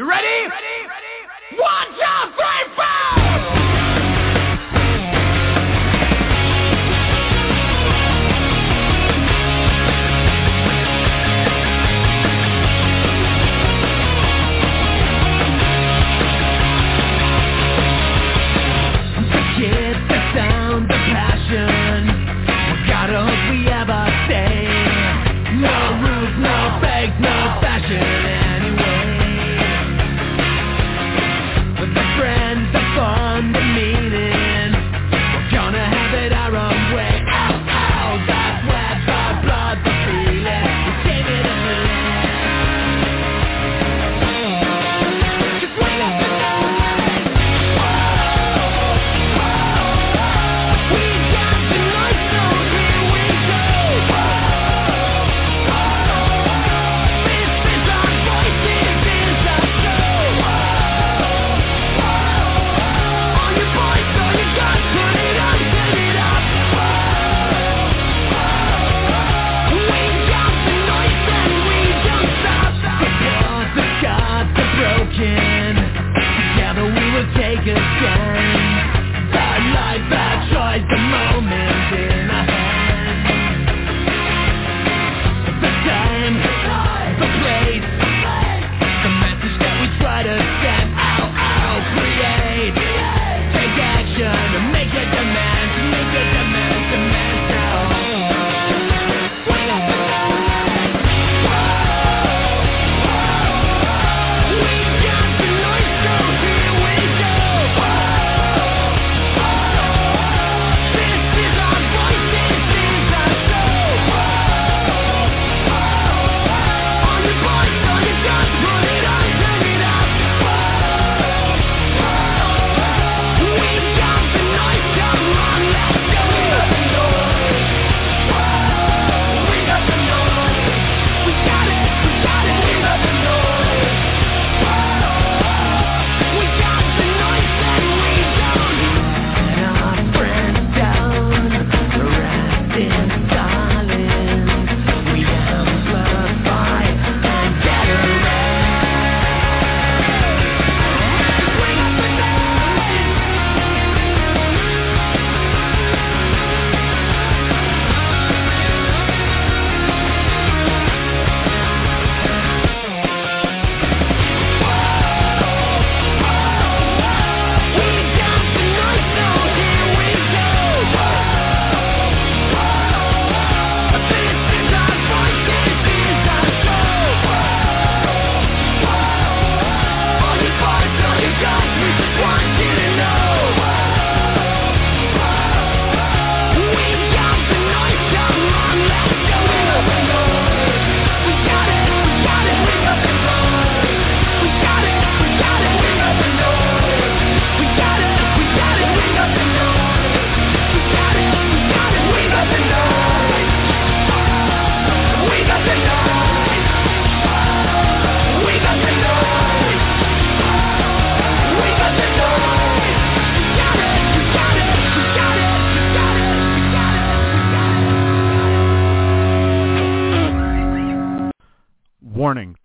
You ready? Ready? Ready? One, two, three,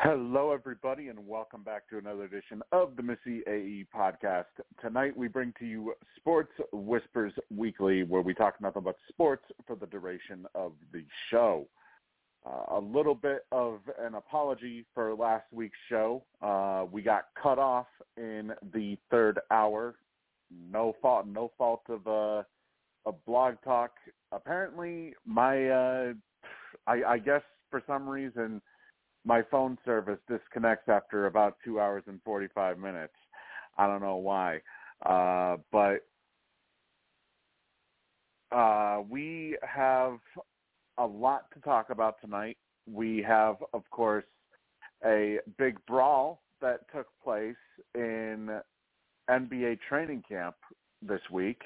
Hello, everybody, and welcome back to another edition of the Missy AE podcast. Tonight, we bring to you Sports Whispers Weekly, where we talk nothing but sports for the duration of the show. Uh, a little bit of an apology for last week's show. Uh, we got cut off in the third hour. No fault, no fault of uh, of blog talk. Apparently, my uh, I, I guess for some reason my phone service disconnects after about two hours and 45 minutes. I don't know why. Uh, but uh, we have a lot to talk about tonight. We have, of course, a big brawl that took place in NBA training camp this week.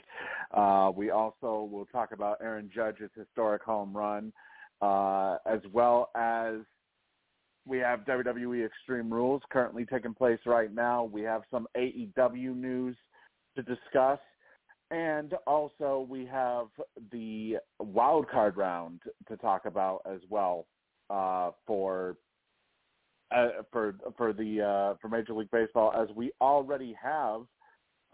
Uh, we also will talk about Aaron Judge's historic home run. uh, as well as we have WWE Extreme Rules currently taking place right now. We have some AEW news to discuss. And also we have the wild card round to talk about as well uh, for uh, for for the uh, for Major League Baseball, as we already have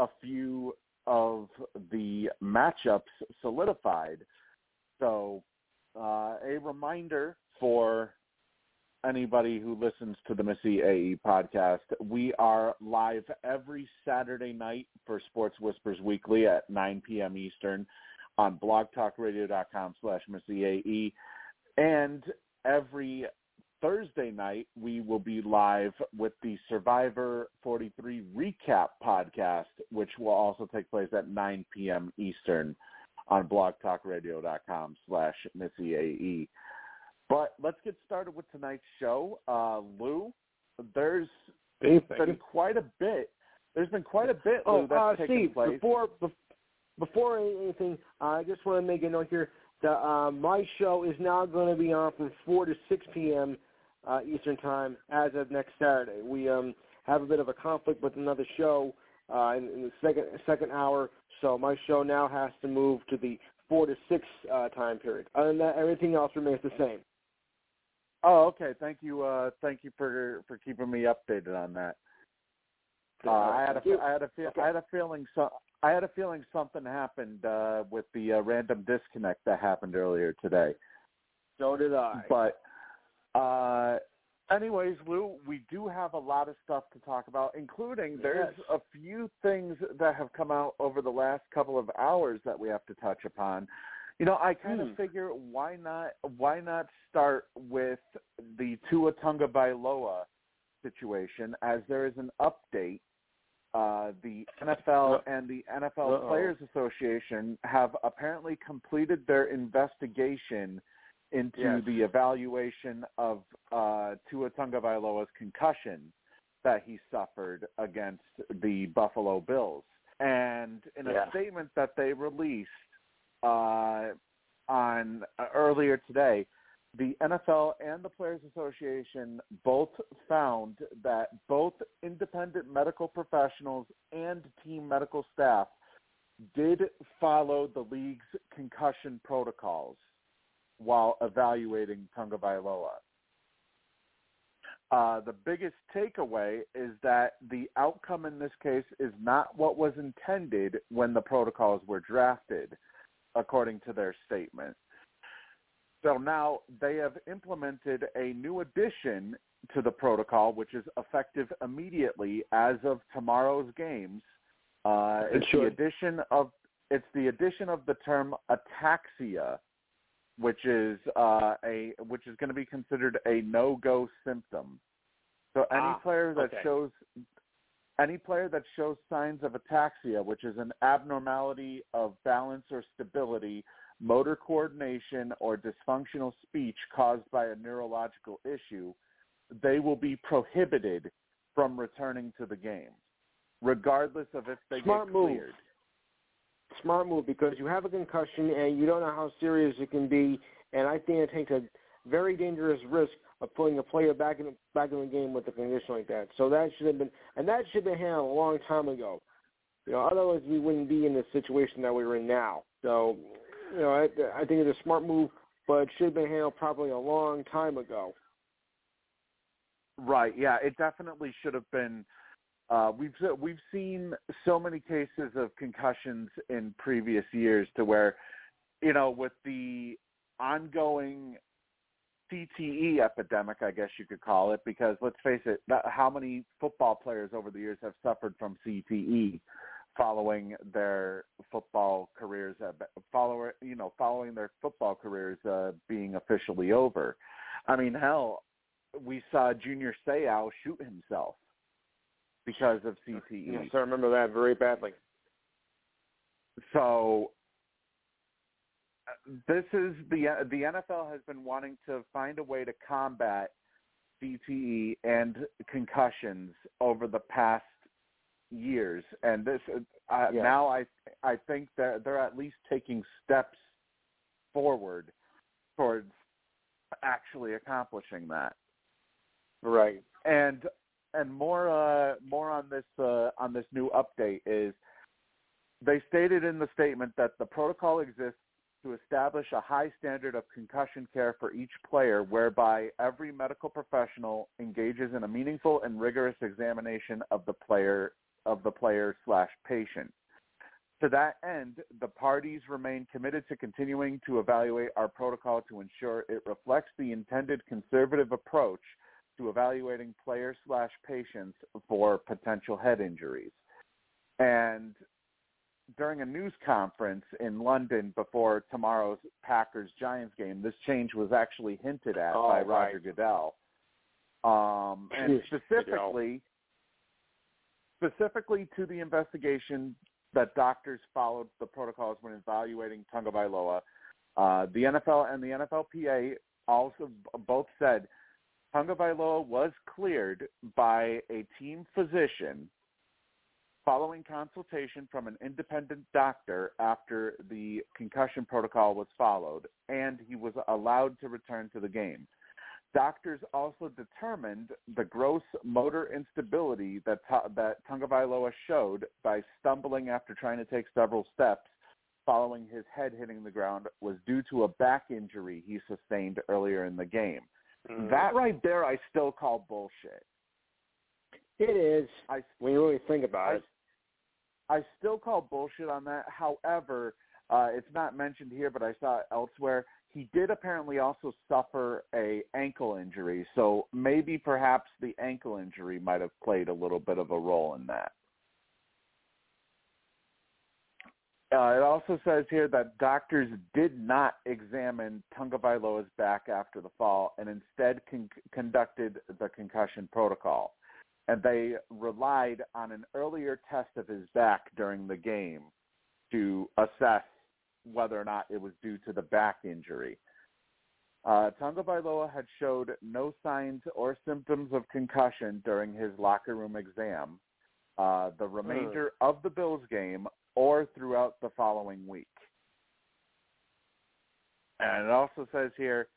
a few of the matchups solidified. So, uh, a reminder for anybody who listens to the Missy AE podcast, we are live every Saturday night for Sports Whispers Weekly at 9 p.m. Eastern on blogtalkradio.com slash Missy AE. And every Thursday night, we will be live with the Survivor 43 recap podcast, which will also take place at 9 p.m. Eastern on blogtalkradio.com slash Missy AE. But let's get started with tonight's show. Uh, Lou, there's been quite a bit. There's been quite a bit, Lou, oh, that's uh, taken Steve, place. before before anything, uh, I just want to make a note here. that uh, my show is now going to be on from 4 to 6 p.m. Uh, Eastern Time as of next Saturday. We um, have a bit of a conflict with another show uh, in, in the second second hour, so my show now has to move to the 4 to 6 uh, time period. Other than that, everything else remains the same. Oh, okay. Thank you. Uh, thank you for for keeping me updated on that. Uh, I had a. I had a feel, Okay. I had a feeling so I had a feeling something happened uh, with the uh, random disconnect that happened earlier today. So did I. But uh, anyways, Lou, we do have a lot of stuff to talk about, including there's Yes. a few things that have come out over the last couple of hours that we have to touch upon. You know, I kind Hmm. of figure why not why not start with the Tua Tagovailoa situation as there is an update. Uh, the NFL and the NFL Uh-oh. Players Association have apparently completed their investigation into Yes. the evaluation of uh, Tua Tagovailoa's concussion that he suffered against the Buffalo Bills. And in a Yeah. statement that they released uh, on uh, earlier today, the NFL and the Players Association both found that both independent medical professionals and team medical staff did follow the league's concussion protocols while evaluating Tagovailoa. Uh, the biggest takeaway is that the outcome in this case is not what was intended when the protocols were drafted, according to their statement. So now they have implemented a new addition to the protocol, which is effective immediately as of tomorrow's games. Uh, it's the addition of it's the addition of the term ataxia, which is uh, a which is going to be considered a no-go symptom. So any Ah, player that okay. shows any player that shows signs of ataxia, which is an abnormality of balance or stability, motor coordination, or dysfunctional speech caused by a neurological issue, they will be prohibited from returning to the game, regardless of if they Smart get move. cleared. smart move because you have a concussion and you don't know how serious it can be, and I think it takes a very dangerous risk of putting a player back in back in the game with a condition like that. So that should have been and that should have been handled a long time ago. You know, otherwise we wouldn't be in the situation that we're in now. So, you know, I, I think it's a smart move, but it should have been handled probably a long time ago. Right. Yeah, it definitely should have been. Uh, we've we've seen so many cases of concussions in previous years to where, you know, with the ongoing CTE epidemic, I guess you could call it, because let's face it, how many football players over the years have suffered from CTE following their football careers, uh, follow, you know, following their football careers uh, being officially over. I mean, hell, we saw Junior Seau shoot himself because of CTE. Yes, I remember that very badly. So this is the the NFL has been wanting to find a way to combat CTE and concussions over the past years, and this uh, Yes. now I I think that they're at least taking steps forward towards actually accomplishing that. Right. And and more uh, more on this uh, on this new update is they stated in the statement that the protocol exists to establish a high standard of concussion care for each player whereby every medical professional engages in a meaningful and rigorous examination of the player of the player slash patient. To that end, the parties remain committed to continuing to evaluate our protocol to ensure it reflects the intended conservative approach to evaluating player slash patients for potential head injuries. And during a news conference in London before tomorrow's Packers Giants game, this change was actually hinted at Oh, by right. Roger Goodell. Um, and specifically, specifically to the investigation that doctors followed the protocols when evaluating Tagovailoa, uh, the NFL and the NFLPA also both said Tagovailoa was cleared by a team physician following consultation from an independent doctor after the concussion protocol was followed, and he was allowed to return to the game. Doctors also determined the gross motor instability that Ta- that Tagovailoa showed by stumbling after trying to take several steps following his head hitting the ground was due to a back injury he sustained earlier in the game. Mm. That right there I still call bullshit. it is I when you really think about I, it. I still call bullshit on that. However, uh, it's not mentioned here, but I saw it elsewhere. He did apparently also suffer a ankle injury, so maybe perhaps the ankle injury might have played a little bit of a role in that. Uh, it also says here that doctors did not examine Tagovailoa's back after the fall and instead con- conducted the concussion protocol and they relied on an earlier test of his back during the game to assess whether or not it was due to the back injury. Uh, Tagovailoa had showed no signs or symptoms of concussion during his locker room exam, uh, the remainder of the Bills game, or throughout the following week. And it also says here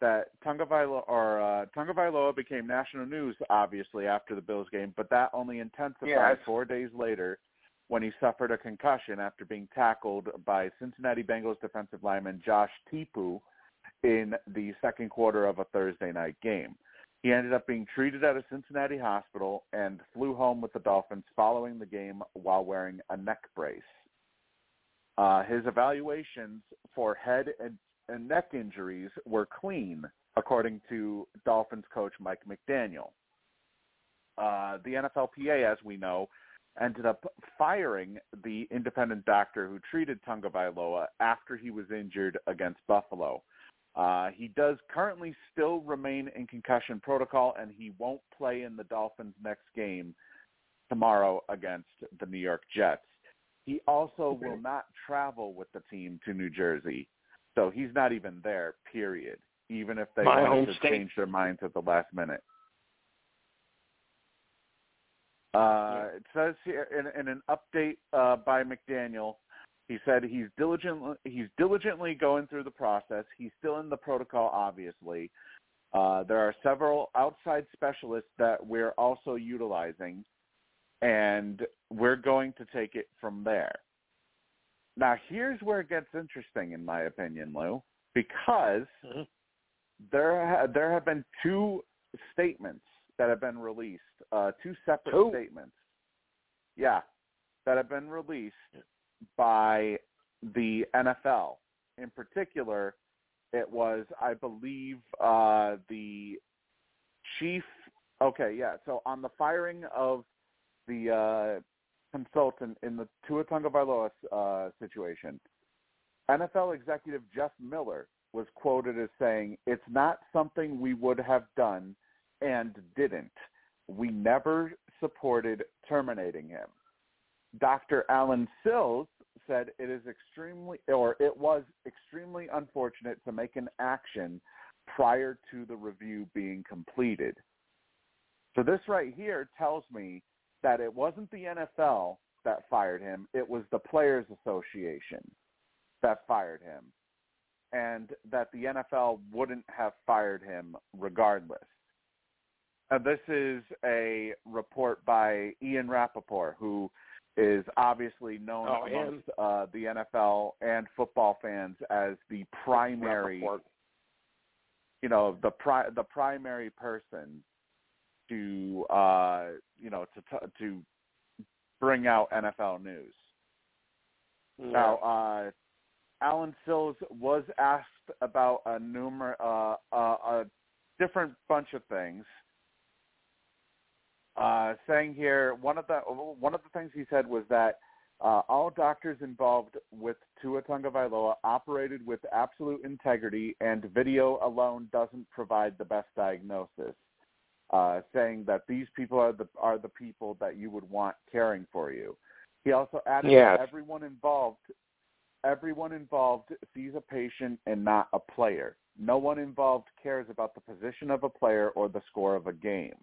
that Tagovailoa or uh, Tagovailoa became national news obviously after the Bills game, but that only intensified Yes. four days later when he suffered a concussion after being tackled by Cincinnati Bengals defensive lineman Josh Tupou in the second quarter of a Thursday night game. He ended up being treated at a Cincinnati hospital and flew home with the Dolphins following the game while wearing a neck brace. Uh, his evaluations for head and, and neck injuries were clean, according to Dolphins coach Mike McDaniel. Uh, the NFLPA, as we know, ended up firing the independent doctor who treated Tagovailoa after he was injured against Buffalo. Uh, he does currently still remain in concussion protocol, and he won't play in the Dolphins' next game tomorrow against the New York Jets. He also will not travel with the team to New Jersey, so he's not even there. Period. Even if they My wanted to state. change their minds at the last minute. Uh, It says here in, in an update uh, by McDaniel, he said he's diligently he's diligently going through the process. He's still in the protocol, obviously. Uh, there are several outside specialists that we're also utilizing, and we're going to take it from there. Now, here's where it gets interesting, in my opinion, Lou, because Mhm. there ha- there have been two statements that have been released, uh, two separate Two? statements. Yeah, that have been released by the NFL. In particular, it was, I believe, uh, the chief. Okay, yeah. So on the firing of the uh, consultant in the Tua Tagovailoa uh, situation, NFL executive Jeff Miller was quoted as saying, "It's not something we would have done and didn't. We never supported terminating him." Dr. Allen Sills said it is extremely or it was extremely unfortunate to make an action prior to the review being completed. So this right here tells me that it wasn't the NFL that fired him, it was the players association that fired him. and that the NFL wouldn't have fired him regardless. And this is a report by Ian Rapoport, who is obviously known Oh, amongst uh, the NFL and football fans as the primary, Rapoport. you know, the pri- the primary person to uh, you know to t- to bring out NFL news. Yeah. Now, uh, Allen Sills was asked about a numer uh, uh, a different bunch of things. Uh, saying here, one of the one of the things he said was that uh, all doctors involved with Tua Tagovailoa operated with absolute integrity, and video alone doesn't provide the best diagnosis. Uh, saying that these people are the are the people that you would want caring for you. He also added Yes. that everyone involved everyone involved sees a patient and not a player. No one involved cares about the position of a player or the score of a game.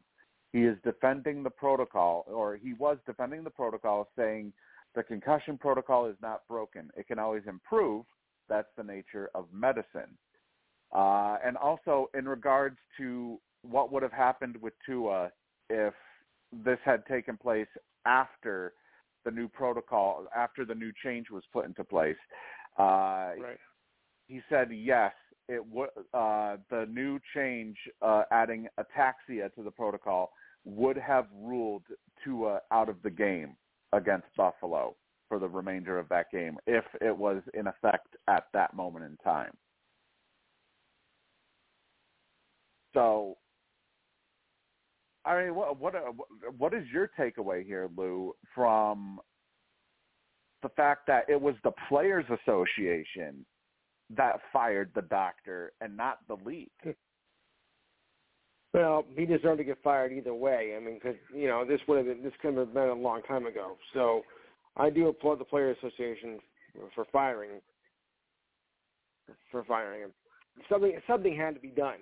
He is defending the protocol, or he was defending the protocol, saying the concussion protocol is not broken. It can always improve. That's the nature of medicine. Uh, and also, in regards to what would have happened with Tua if this had taken place after the new protocol, after the new change was put into place, uh, Right. he said yes. It would uh, the new change uh, adding ataxia to the protocol would have ruled Tua out of the game against Buffalo for the remainder of that game if it was in effect at that moment in time. So, I mean, what uh, what what is your takeaway here, Lou, from the fact that it was the Players Association that fired the doctor and not the league? Well, he deserved to get fired either way. I mean, because you know this would have been, this could have been a long time ago. So, I do applaud the Players Association for firing for firing him. Something something had to be done.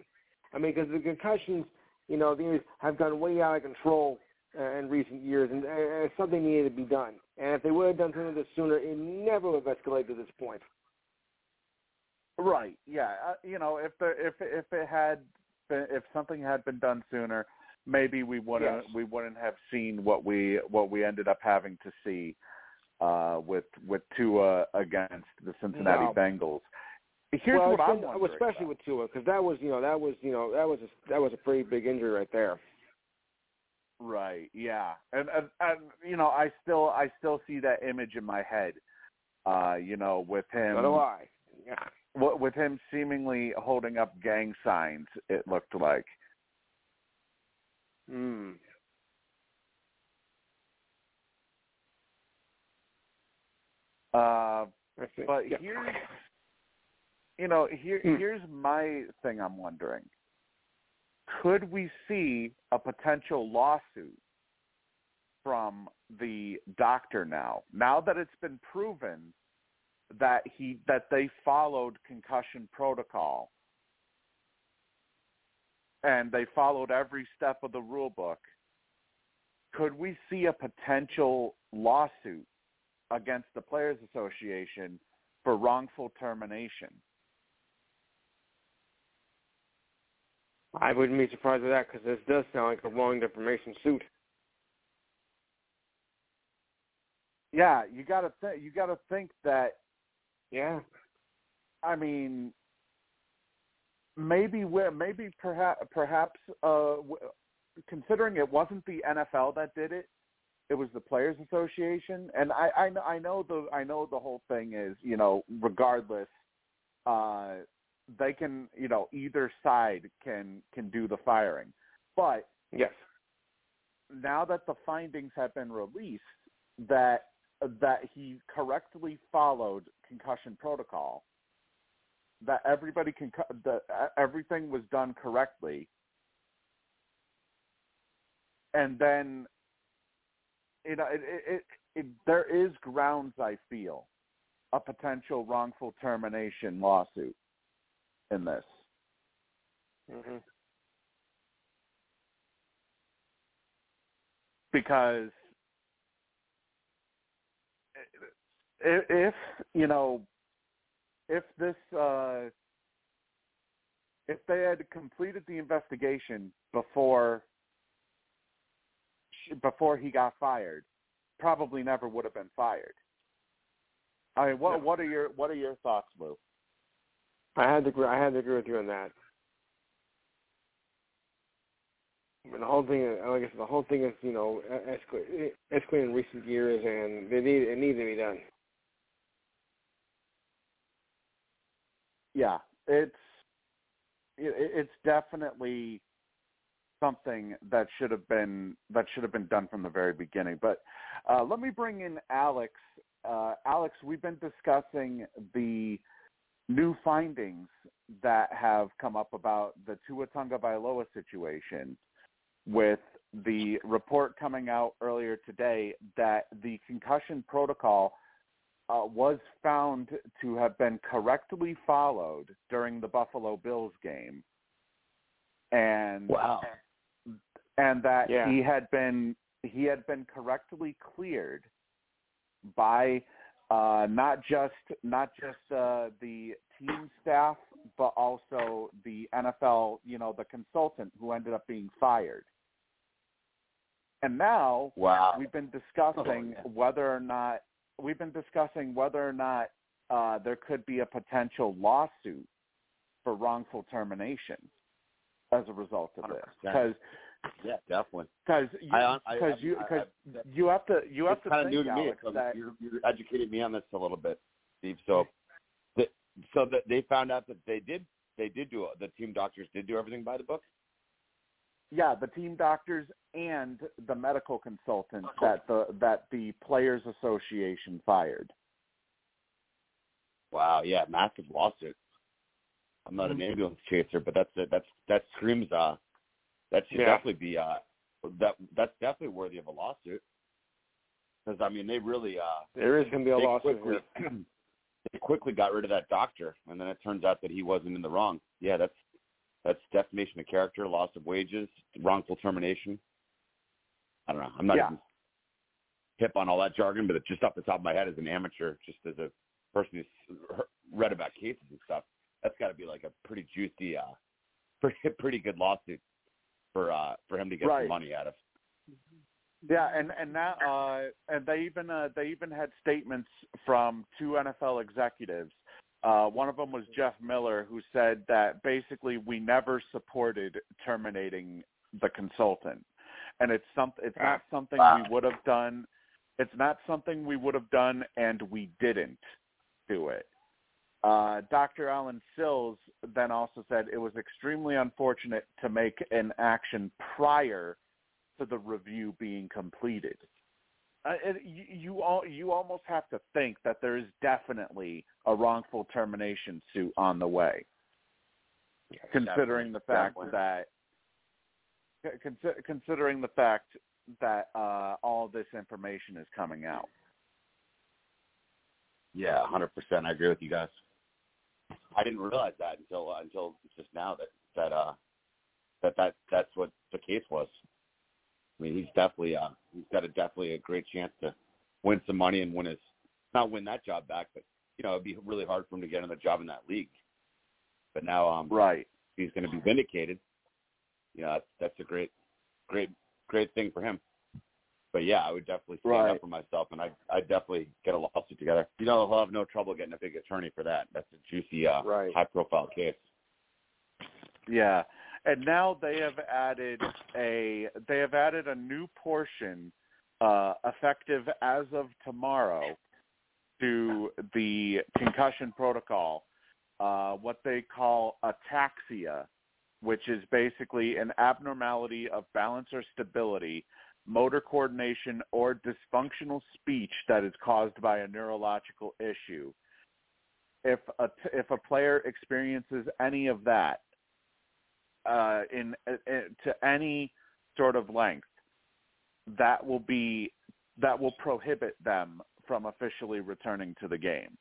I mean, because the concussions, you know, these have gone way out of control uh, in recent years, and, and something needed to be done. And if they would have done something this sooner, it never would have escalated to this point. Right. Yeah. Uh, you know, if the if if it had been, if something had been done sooner, maybe we wouldn't Yes. we wouldn't have seen what we what we ended up having to see uh, with with Tua against the Cincinnati No. Bengals. Here's well, what I'm especially- wondering. especially with Tua, because that was, you know, that was, you know, that was a, that was a pretty big injury right there. Right. Yeah. And, and and you know, I still I still see that image in my head. Uh, you know, with him So do I. Yeah. wi- with him seemingly holding up gang signs. It looked like. Mm. Uh, but yeah. here's you know here Hmm. here's my thing I'm wondering. Could we see a potential lawsuit from the doctor now? Now that it's been proven that he that they followed concussion protocol and they followed every step of the rule book, could we see a potential lawsuit against the Players Association for wrongful termination? I wouldn't be surprised with that because this does sound like a long defamation suit. Yeah, you got to th- you got to think that Yeah. I mean maybe where maybe perhaps perhaps uh w- considering it wasn't the NFL that did it it was the players association and I I know I know the I know the whole thing is you know regardless uh they can you know either side can can do the firing but Yes. now that the findings have been released that that he correctly followed concussion protocol that everybody can that everything was done correctly and then you know it, it, it, it there is grounds i feel a potential wrongful termination lawsuit in this hmm because if you know if this uh, if they had completed the investigation before before he got fired, probably never would have been fired. I mean, what what are your what are your thoughts, Lou? I had to agree. I had to agree with you on that. The whole thing, like I said, the whole thing is you know escalated in recent years, and they need it needs to be done. Yeah, it's it's definitely something that should have been that should have been done from the very beginning. But uh, let me bring in Alex. Uh, Alex, we've been discussing the new findings that have come up about the Tua Tagovailoa situation, with the report coming out earlier today that the concussion protocol uh, was found to have been correctly followed during the Buffalo Bills game, and Wow. and that Yeah. he had been he had been correctly cleared by uh, not just not just uh, the team staff, but also the NFL, you know, the consultant who ended up being fired. And now Wow. we've been discussing Oh, yeah. whether or not we've been discussing whether or not uh, there could be a potential lawsuit for wrongful termination as a result of this 100%. because Yeah, definitely. because you I- I- because you because you have to you have it's to kind of new to me. That you're, you're educating me on this a little bit, Steve. So, the, so that they found out that they did they did do the team doctors did do everything by the book. yeah the team doctors and the medical consultant that the that the players association fired Wow. Yeah, massive lawsuit. I'm not Mm-hmm. an ambulance chaser, but that's that's that screams uh that should Yeah. definitely be uh that that's definitely worthy of a lawsuit. Because I mean, they really uh There is going to be a lawsuit quickly they quickly got rid of that doctor, and then it turns out that he wasn't in the wrong. Yeah, that's that's defamation of character, loss of wages, wrongful termination. I don't know. I'm not Yeah. even hip on all that jargon, but just off the top of my head as an amateur, just as a person who's read about cases and stuff, that's got to be like a pretty juicy, uh, pretty pretty good lawsuit for uh for him to get Right. some money out of. Yeah, and and now uh, and they even uh, they even had statements from two NFL executives. Uh, one of them was Jeff Miller, who said that basically we never supported terminating the consultant, and it's some it's not something we would have done. It's not something we would have done, and we didn't do it. Uh, Dr. Allen Sills then also said it was extremely unfortunate to make an action prior to the review being completed. Uh, it, you you, all, you almost have to think that there is definitely a wrongful termination suit on the way, considering the fact Definitely. that consi- considering the fact that uh, all this information is coming out. Yeah, hundred percent. I agree with you guys. I didn't realize that until uh, until just now that that uh that that that's what the case was. I mean, he's definitely uh he's got a definitely a great chance to win some money and win his not win that job back, but you know it'd be really hard for him to get another job in that league. But now um Right. he's going to be vindicated. You know, that's that's a great great great thing for him. But yeah, I would definitely stand Right. up for myself, and I I definitely get a lawsuit together. You know, he'll have no trouble getting a big attorney for that. That's a juicy, uh, Right. high profile case. Yeah. And now they have added a they have added a new portion uh, effective as of tomorrow to the concussion protocol, uh, what they call ataxia, which is basically an abnormality of balance or stability, motor coordination, or dysfunctional speech that is caused by a neurological issue. If a if a player experiences any of that, uh, in, in to any sort of length, that will be that will prohibit them from officially returning to the game.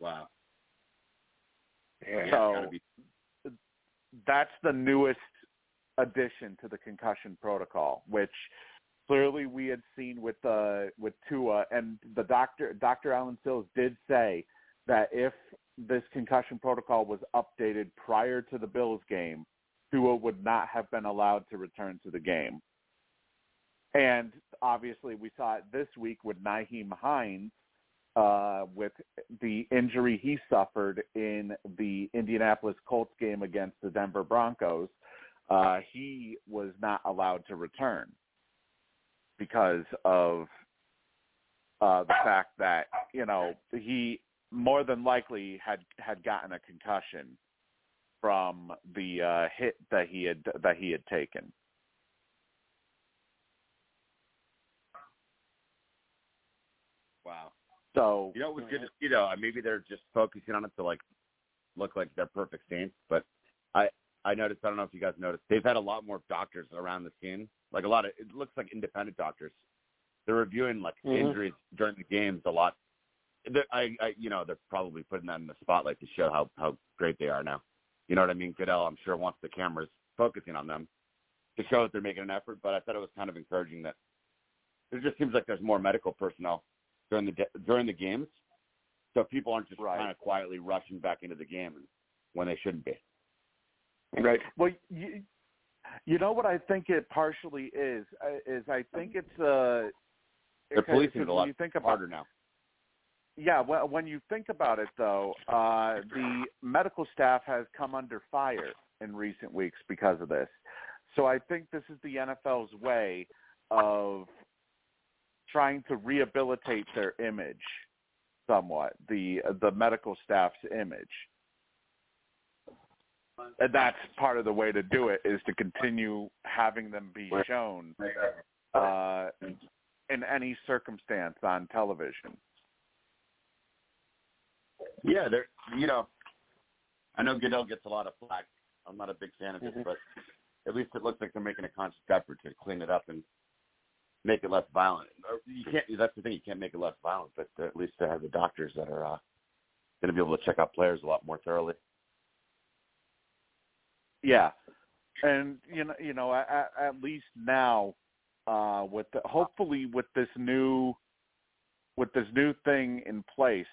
Wow. Yeah. So- be- That's the newest addition to the concussion protocol, which clearly we had seen with uh, with Tua, and the doctor Dr. Allen Sills did say that if this concussion protocol was updated prior to the Bills game, Tua would not have been allowed to return to the game. And obviously, we saw it this week with Nyheim Hines uh, with the injury he suffered in the Indianapolis Colts game against the Denver Broncos. Uh, he was not allowed to return because of uh, the fact that you know he more than likely had had gotten a concussion from the uh, hit that he had that he had taken. Wow. So You know, it was good to see though. Maybe they're just focusing on it to like look like they're perfect saints. But I I noticed. I don't know if you guys noticed. They've had a lot more doctors around the scene. Like a lot of it looks like independent doctors. They're reviewing like Mhm. injuries during the games a lot. They're, I, I you know they're probably putting that in the spotlight to show how how great they are now. You know what I mean? Goodell, I'm sure wants the cameras focusing on them to show that they're making an effort. But I thought it was kind of encouraging that it just seems like there's more medical personnel during the during the games, so people aren't just Right. kind of quietly rushing back into the game when they shouldn't be. Right. Well, you, you know what I think it partially is uh, is I think it's uh They're policing it a lot you think about harder now. yeah well, when you think about it though uh the medical staff has come under fire in recent weeks because of this so i think this is the nfl's way of trying to rehabilitate their image somewhat the the medical staff's image and that's part of the way to do it is to continue having them be shown uh in any circumstance on television Yeah, they're you know, I know Goodell gets a lot of flack. I'm not a big fan of this, Mhm. but at least it looks like they're making a conscious effort to clean it up and make it less violent. You can't. That's the thing. You can't make it less violent, but at least they have the doctors that are uh, going to be able to check out players a lot more thoroughly. Yeah, and you know, you know, at, at least now, uh, with the, hopefully with this new, with this new thing in place,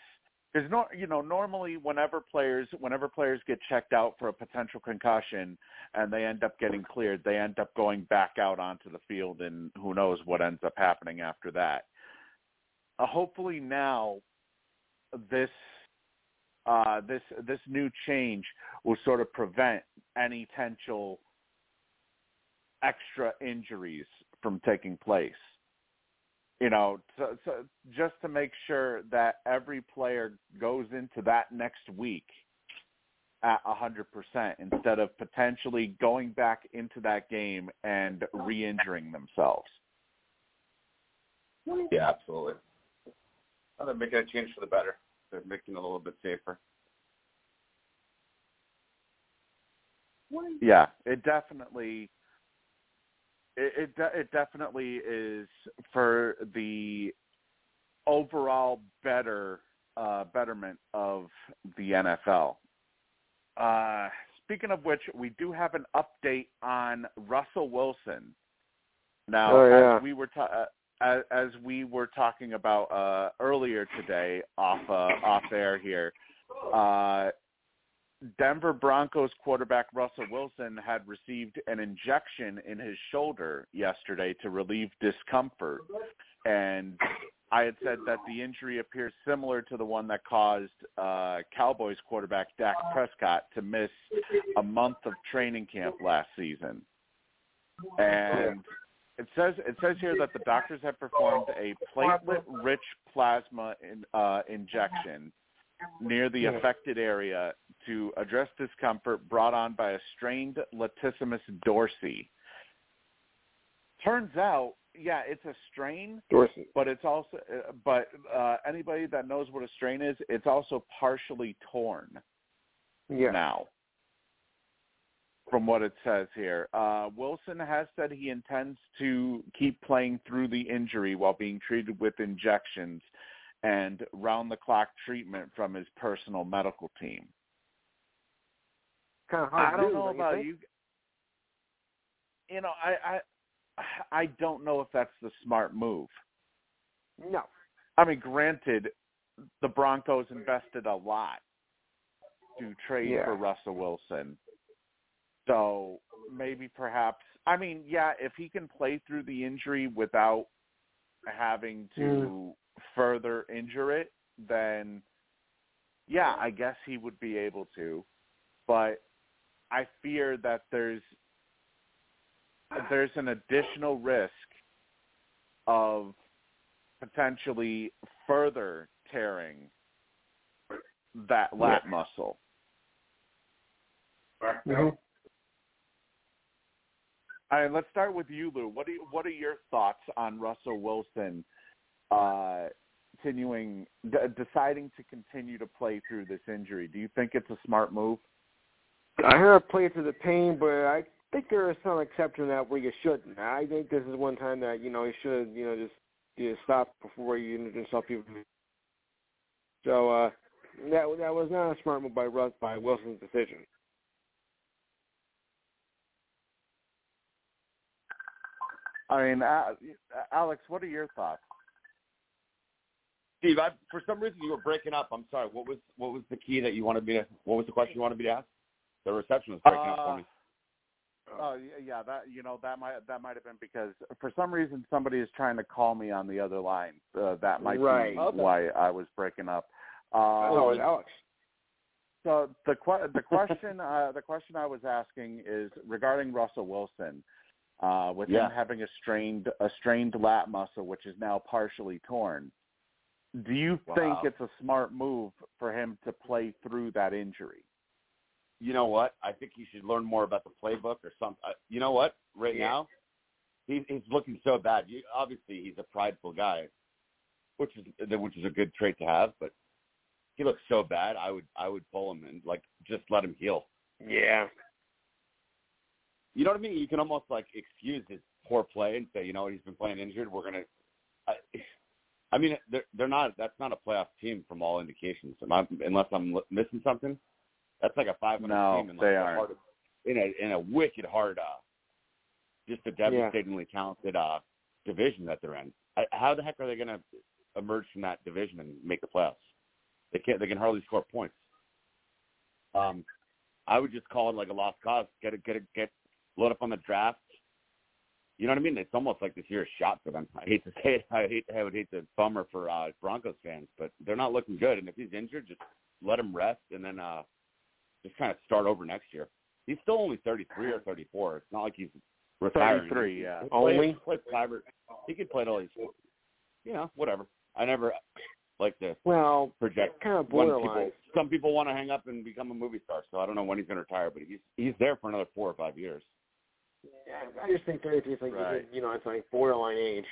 because no, you know, normally whenever players, whenever players get checked out for a potential concussion and they end up getting cleared, they end up going back out onto the field, and who knows what ends up happening after that. Uh, hopefully now, this uh, this this new change will sort of prevent any potential extra injuries from taking place. You know, so, so just to make sure that every player goes into that next week at a hundred percent instead of potentially going back into that game and re-injuring themselves. Yeah, absolutely. They're making a change for the better. They're making it a little bit safer. Yeah, it definitely it it, de- it definitely is for the overall better uh, betterment of the NFL. Uh, speaking of which, we do have an update on Russell Wilson. Now, Oh, yeah. as we were ta- uh, as, as we were talking about uh, earlier today off uh, off air here, uh, Denver Broncos quarterback Russell Wilson had received an injection in his shoulder yesterday to relieve discomfort. And I had said that the injury appears similar to the one that caused uh, Cowboys quarterback Dak Prescott to miss a month of training camp last season. And it says it says here that the doctors have performed a platelet-rich plasma in, uh, injection near the affected area to address discomfort brought on by a strained latissimus dorsi. Turns out, yeah, it's a strain, Dorsey. but it's also, uh, but uh, anybody that knows what a strain is, it's also partially torn Yeah. now. From what it says here, uh, Wilson has said he intends to keep playing through the injury while being treated with injections and round-the-clock treatment from his personal medical team. Kind of hard I to don't do, know don't about think? you. You know, I, I I don't know if that's the smart move. No. I mean, granted, the Broncos invested a lot to trade Yeah. for Russell Wilson. So maybe perhaps I mean, yeah, if he can play through the injury without having to further injure it, then yeah, I guess he would be able to. But I fear that there's there's an additional risk of potentially further tearing that lat muscle. Mhm. All right, let's start with you, Lou. What are you, what are your thoughts on Russell Wilson uh, continuing d- deciding to continue to play through this injury? Do you think it's a smart move? I heard play through the pain, but I think there is some exception that where you shouldn't. I think this is one time that you know you should you know just you know, stop before you injure yourself. So, uh, that that was not a smart move by Russ by Wilson's decision. I mean, uh, Alex, what are your thoughts? Steve, I, for some reason you were breaking up. I'm sorry. What was what was the key that you wanted me to? What was the question you wanted me to ask? The reception was breaking up for me. Oh yeah, that you know that might that might have been because for some reason somebody is trying to call me on the other line. Uh, that might Right. be Okay. why I was breaking up. Uh, oh, Alex. So the que- the question uh, the question I was asking is regarding Russell Wilson, uh, with Yeah. him having a strained a strained lat muscle, which is now partially torn. Do you think it's a smart move for him to play through that injury? You know what? I think he should learn more about the playbook or something. Uh, you know what? Right Yeah. now, he, he's looking so bad. You, obviously, he's a prideful guy, which is which is a good trait to have. But he looks so bad. I would I would pull him and like just let him heal. Yeah. You know what I mean? You can almost like excuse his poor play and say, you know he's been playing injured. We're gonna. I, I mean, they're they're not. That's not a playoff team from all indications. Unless I'm missing something. That's like a 500 No, team in like they hard, in a in a wicked hard, uh, just a devastatingly talented uh division that they're in. I, how the heck are they gonna emerge from that division and make the playoffs? They can't. They can hardly score points. Um, I would just call it like a lost cause. Get it, get it, get load up on the draft. You know what I mean? It's almost like this year's shot for them. I hate to say it. I hate. I would hate the bummer for uh, Broncos fans, but they're not looking good. And if he's injured, just let him rest and then uh, just kind of start over next year. He's still only 33 or 34. It's not like he's retiring. 33, yeah. He Only? Play, five he could play till he's, you know, whatever. I never like to Well, project kind of borderline. people some people want to hang up and become a movie star. So I don't know when he's going to retire, but he's he's there for another four or five years. Yeah, I just think 33 is like Right. you know it's like borderline age.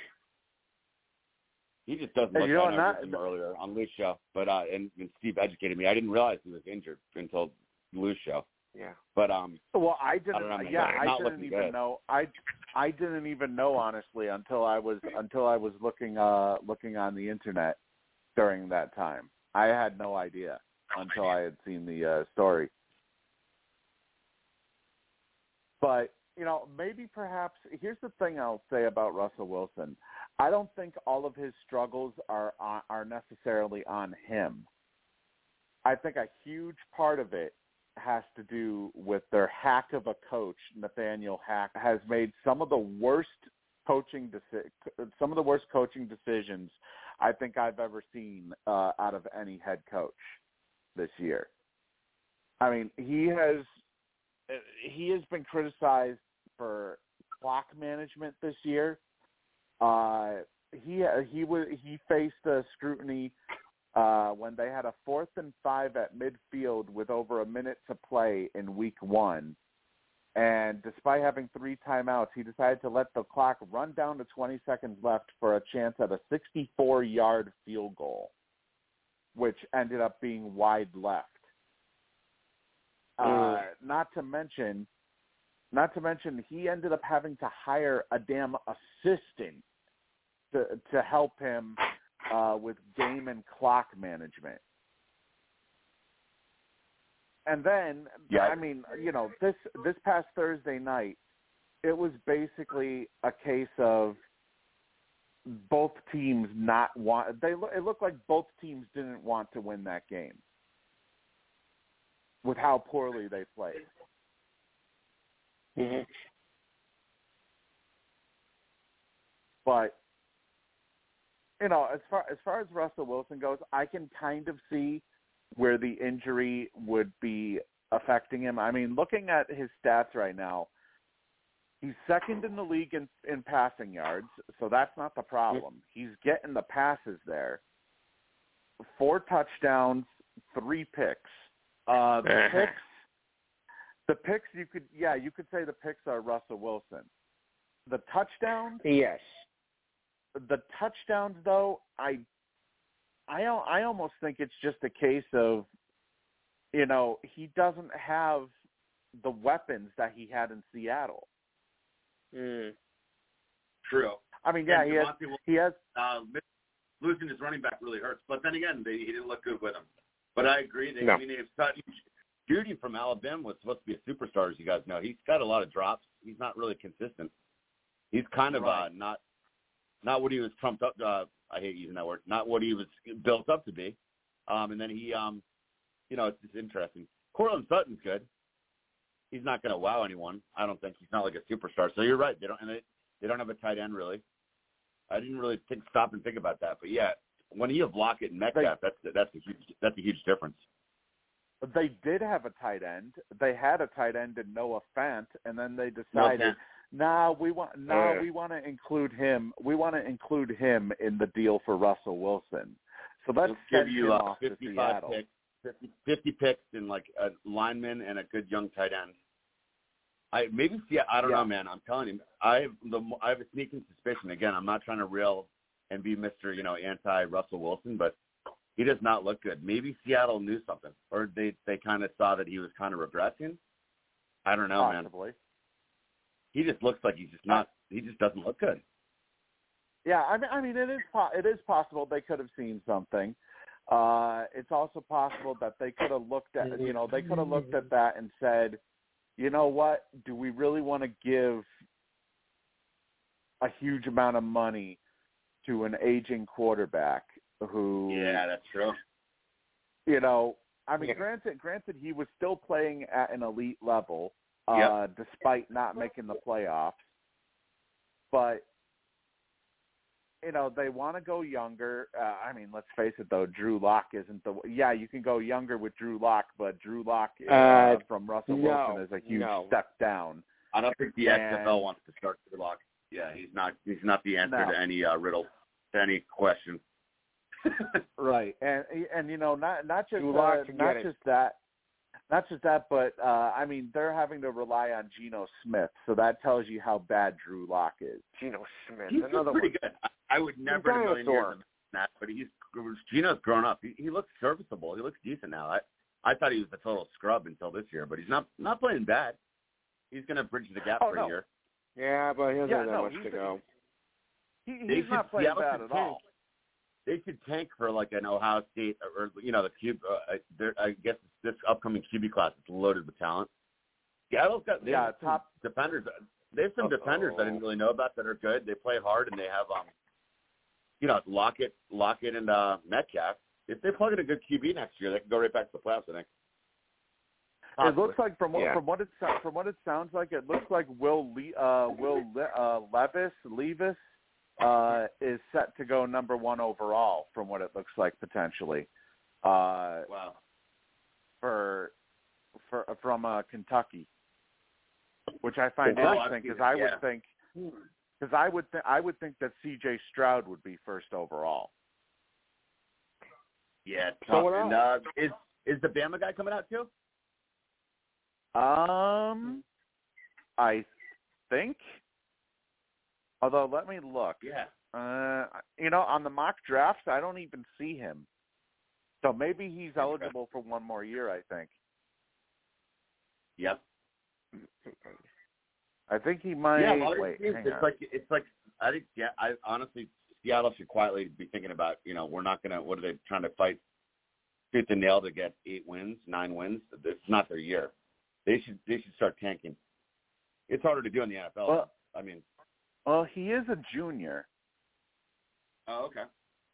He just doesn't look. you know, I not- him earlier on Lou's show, but uh, and, and Steve educated me. I didn't realize he was injured until Lou's show. Yeah. But um, Well, I I didn't. don't know, yeah, I didn't even good. know. I I didn't even know honestly until I was until I was looking uh looking on the internet during that time. I had no idea until I had seen the uh story. But you know, maybe perhaps here's the thing I'll say about Russell Wilson. I don't think all of his struggles are are necessarily on him. I think a huge part of it has to do with their hack of a coach. Nathaniel Hackett has made some of the worst coaching deci- some of the worst coaching decisions I think I've ever seen uh, out of any head coach this year. I mean, he has he has been criticized for clock management this year. Uh, he he was he faced a scrutiny uh, when they had a fourth and five at midfield with over a minute to play in week one. And despite having three timeouts, he decided to let the clock run down to 20 seconds left for a chance at a 64-yard field goal, which ended up being wide left. Uh, Mm. not to mention, not to mention, he ended up having to hire a damn assistant to to help him uh, with game and clock management. And then, Yeah. I mean, you know, this this past Thursday night, it was basically a case of both teams not want. They it looked like both teams didn't want to win that game with how poorly they played. hmm But you know, as far as far as Russell Wilson goes, I can kind of see where the injury would be affecting him. I mean, looking at his stats right now, he's second in the league in in passing yards, so that's not the problem. He's getting the passes there. Four touchdowns, three picks. Uh the Uh-huh. picks the picks you could yeah, you could say the picks are Russell Wilson. The touchdowns Yes. the touchdowns though i i i almost think it's just a case of you know he doesn't have the weapons that he had in seattle Mm. True. i mean yeah And he has Will- he has uh, losing his running back really hurts. But then again, they, he didn't look good with him. But I agree. They, No. I mean, they've Sutton, Jeudy from Alabama was supposed to be a superstar, as you guys know. He's got a lot of drops. He's not really consistent. He's kind of Right. uh, not not what he was trumped up. Uh, I hate using that word. Not what he was built up to be. Um, and then he, um, you know, it's just interesting. Courtland Sutton's good. He's not going to wow anyone. I don't think he's not like a superstar. So you're right. They don't and they, they don't have a tight end really. I didn't really think stop and think about that, but yeah, when you have Lockett and Metcalf, that's that's a huge that's a huge difference. they did have a tight end they had a tight end in noah fant and then they decided nah we want nah yeah. we want to include him we want to include him in the deal for russell wilson so let's Let's give you uh, off 55 seattle picks, 50, 50 picks, and like a lineman and a good young tight end. I maybe see. I don't Yeah. know, man. I'm telling you, I have the I have a sneaking suspicion. Again, I'm not trying to rail and be Mister, you know, anti Russell Wilson, but he does not look good. Maybe Seattle knew something, or they they kind of saw that he was kind of regressing. I don't know, man. possibly He just looks like he's just not. He just doesn't look good. Yeah, I mean, I mean, it is po- it is possible they could have seen something. Uh, it's also possible that they could have looked at, you know, they could have looked at that and said, you know what, do we really want to give a huge amount of money to an aging quarterback who, Yeah, that's true. you know, I mean, Yeah. granted, granted, he was still playing at an elite level, Yep. uh, despite not making the playoffs. But you know, they want to go younger. Uh, I mean, let's face it, though, Drew Lock isn't the. Yeah, you can go younger with Drew Lock, but Drew Lock uh, Uh, from Russell no, Wilson is a huge no. step down. I don't think the And- XFL wants to start Drew Lock. Yeah, he's not. He's not the answer No. to any uh, riddle, to any question. Right, and and you know, not not just uh, not get it. just that, not just that, but uh, I mean, they're having to rely on Geno Smith, so that tells you how bad Drew Lock is. Geno Smith, he's another pretty one. good. I, I would never in a million years that, but he's Geno's grown up. He, he looks serviceable. He looks decent now. I I thought he was a total scrub until this year, but he's not not playing bad. He's going to bridge the gap Oh, for no. a year. Yeah, but he doesn't Yeah, have that no, much to go. He, he's should- not playing Seattle bad at tank. all. They should tank for like an Ohio State or, or you know the cube. Uh, I guess this upcoming QB class is loaded with talent. Seattle's got they Yeah, top- defenders. They have some defenders I didn't really know about that are good. They play hard and they have um, you know, Lockett, Lockett and uh, Metcalf. If they plug in a good QB next year, they can go right back to the playoffs. I think. It looks like from what Yeah. from what it from what it sounds like, it looks like Will Le, uh, Will Le, uh, Levis Levis uh, is set to go number one overall. From what it looks like potentially uh, wow. for for from uh, Kentucky, which I find I've interesting because I yeah. would think because I would th- I would think that C.J. Stroud would be first overall. Yeah. it's So and uh, is is the Bama guy coming out too? Um, I think. Although, let me look. Yeah. Uh, you know, on the mock drafts, I don't even see him. So maybe he's eligible for one more year. I think. Yep. I think he might. yeah. well, wait, it's, hang it's on. like it's like I think yeah. I honestly Seattle should quietly be thinking about you know we're not gonna what are they trying to fight tooth and nail to get eight wins nine wins. It's not their year. They should they should start tanking. It's harder to do in the NFL. Well- I mean, well, he is a junior. Oh, okay.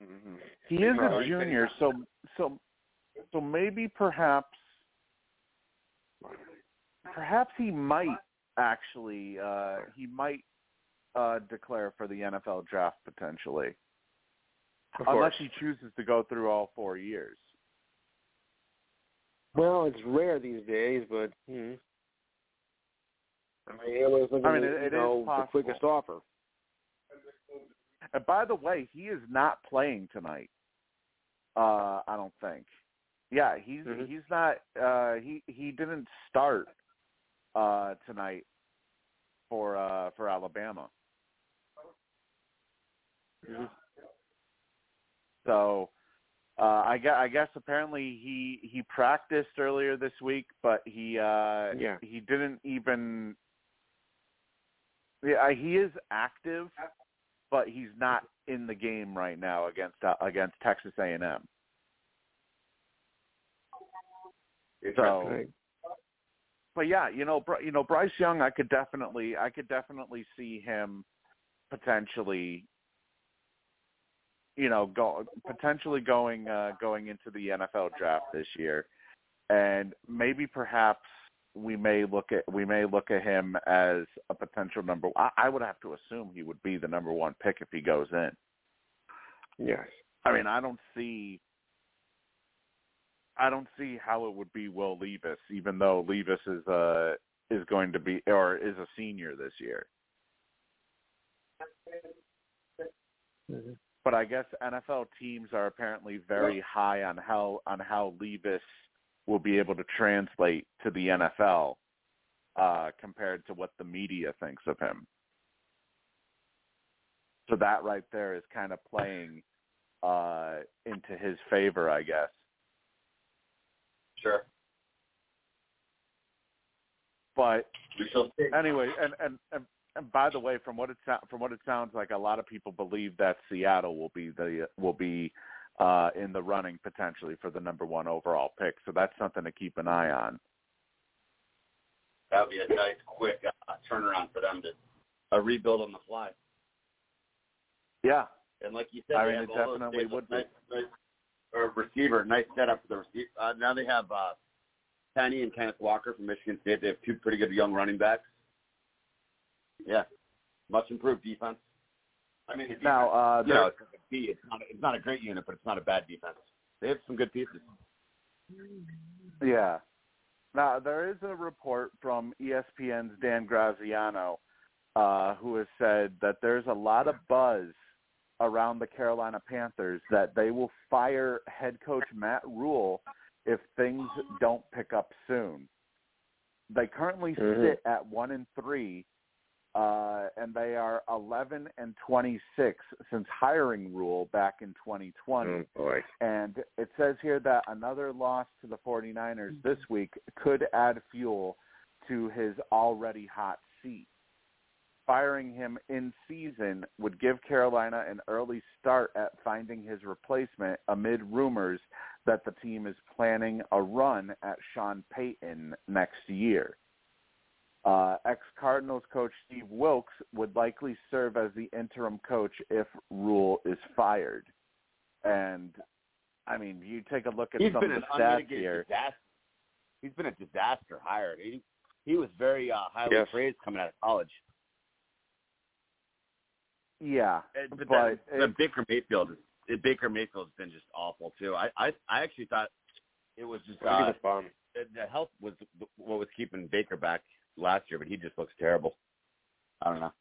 Mm-hmm. He is a he said he junior, so so so maybe perhaps perhaps he might actually uh he might uh declare for the NFL draft potentially. Unless he chooses to go through all four years. Well, it's rare these days, but hmm. I mean, everyone's looking I mean, at, it- it you is know, the quickest offer. And by the way, he is not playing tonight. Uh I don't think. Yeah, he's Mhm. he's not uh he he didn't start uh tonight for uh for Alabama. Mhm. So uh I guess, I guess apparently he he practiced earlier this week, but he uh Yeah. he didn't even yeah, he is active, but he's not in the game right now against uh, against Texas A&M. So, Right. but yeah, you know, you know, Bryce Young, I could definitely, I could definitely see him potentially, you know, go potentially going uh, going into the NFL draft this year, and maybe perhaps we may look at we may look at him as a potential number. I, I would have to assume he would be the number one pick if he goes in. Yes. I mean, I don't see I don't see how it would be Will Levis, even though Levis is uh is going to be or is a senior this year. Mhm. But I guess NFL teams are apparently very high on how on how Levis will be able to translate to the NFL uh compared to what the media thinks of him. So that right there is kind of playing uh into his favor, I guess. Sure. But We shall see. anyway, and and and, and by the way, from what it sou- from what it sounds like, a lot of people believe that Seattle will be the will be uh, in the running potentially for the number one overall pick. So that's something to keep an eye on. That would be a nice, quick uh, turnaround for them to a rebuild on the fly. Yeah, And like you said, I they mean, have it definitely nice, would be. nice, nice, or receiver, nice setup for the receiver. Uh, now they have uh, Penny and Kenneth Walker from Michigan State. They have two pretty good young running backs. Yeah, much improved defense. I mean, defense, Now, uh, you know, it's like a B. It's not. It's not a great unit, but it's not a bad defense. They have some good pieces. Yeah. Now there is a report from ESPN's Dan Graziano, uh, who has said that there's a lot of buzz around the Carolina Panthers that they will fire head coach Matt Rhule if things don't pick up soon. They currently Mhm. sit at one and three, uh, and they are eleven and twenty six since hiring Rhule back in 2020. Oh boy. And it says here that another loss to the 49ers this week could add fuel to his already hot seat. Firing him in season would give Carolina an early start at finding his replacement amid rumors that the team is planning a run at Sean Payton next year. Uh, ex-Cardinals coach Steve Wilks would likely serve as the interim coach if Rhule is fired. And I mean, you take a look at He's some been of an the stats here. disaster. He's been a disaster hired. He he was very uh, highly Yes. praised coming out of college. Yeah, And- But, but then, then it- Baker Mayfield, is- Baker Mayfield's been just awful too. I I, I actually thought it was just uh, the the health was what was keeping Baker back last year, but he just looks terrible. I don't know.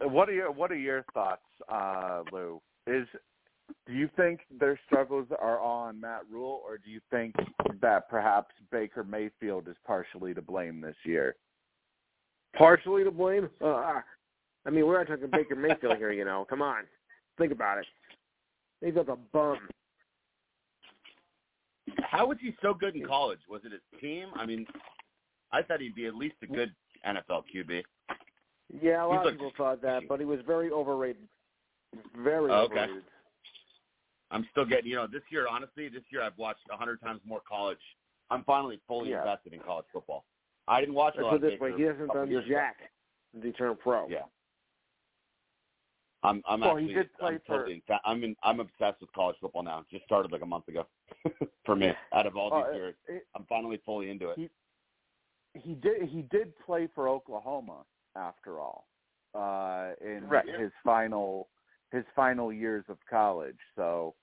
what are your what are your thoughts, uh, Lou? Is do you think their struggles are on Matt Rhule, or do you think that perhaps Baker Mayfield is partially to blame this year? Partially to blame. Uh, I mean, we're not talking Baker Mayfield here. You know, come on, think about it. Mayfield's a bum. How was he so good in college? Was it his team? I mean, I thought he'd be at least a good NFL QB. Yeah, a lot He's of like- people thought that, but he was very overrated. Very Okay. overrated. I'm still getting, you know, this year, honestly, this year I've watched a hundred times more college. I'm finally fully Yeah. invested in college football. I didn't watch a lot put of this way: he hasn't done jack. Did he turn pro? Yeah. I'm I'm Well, he did play I'm for- totally I'm in, I'm obsessed with college football now. Just started like a month ago for me. Out of all Uh, these years, it- I'm finally fully into it. He- he did he did play for Oklahoma after all uh in Right. his final his final years of college so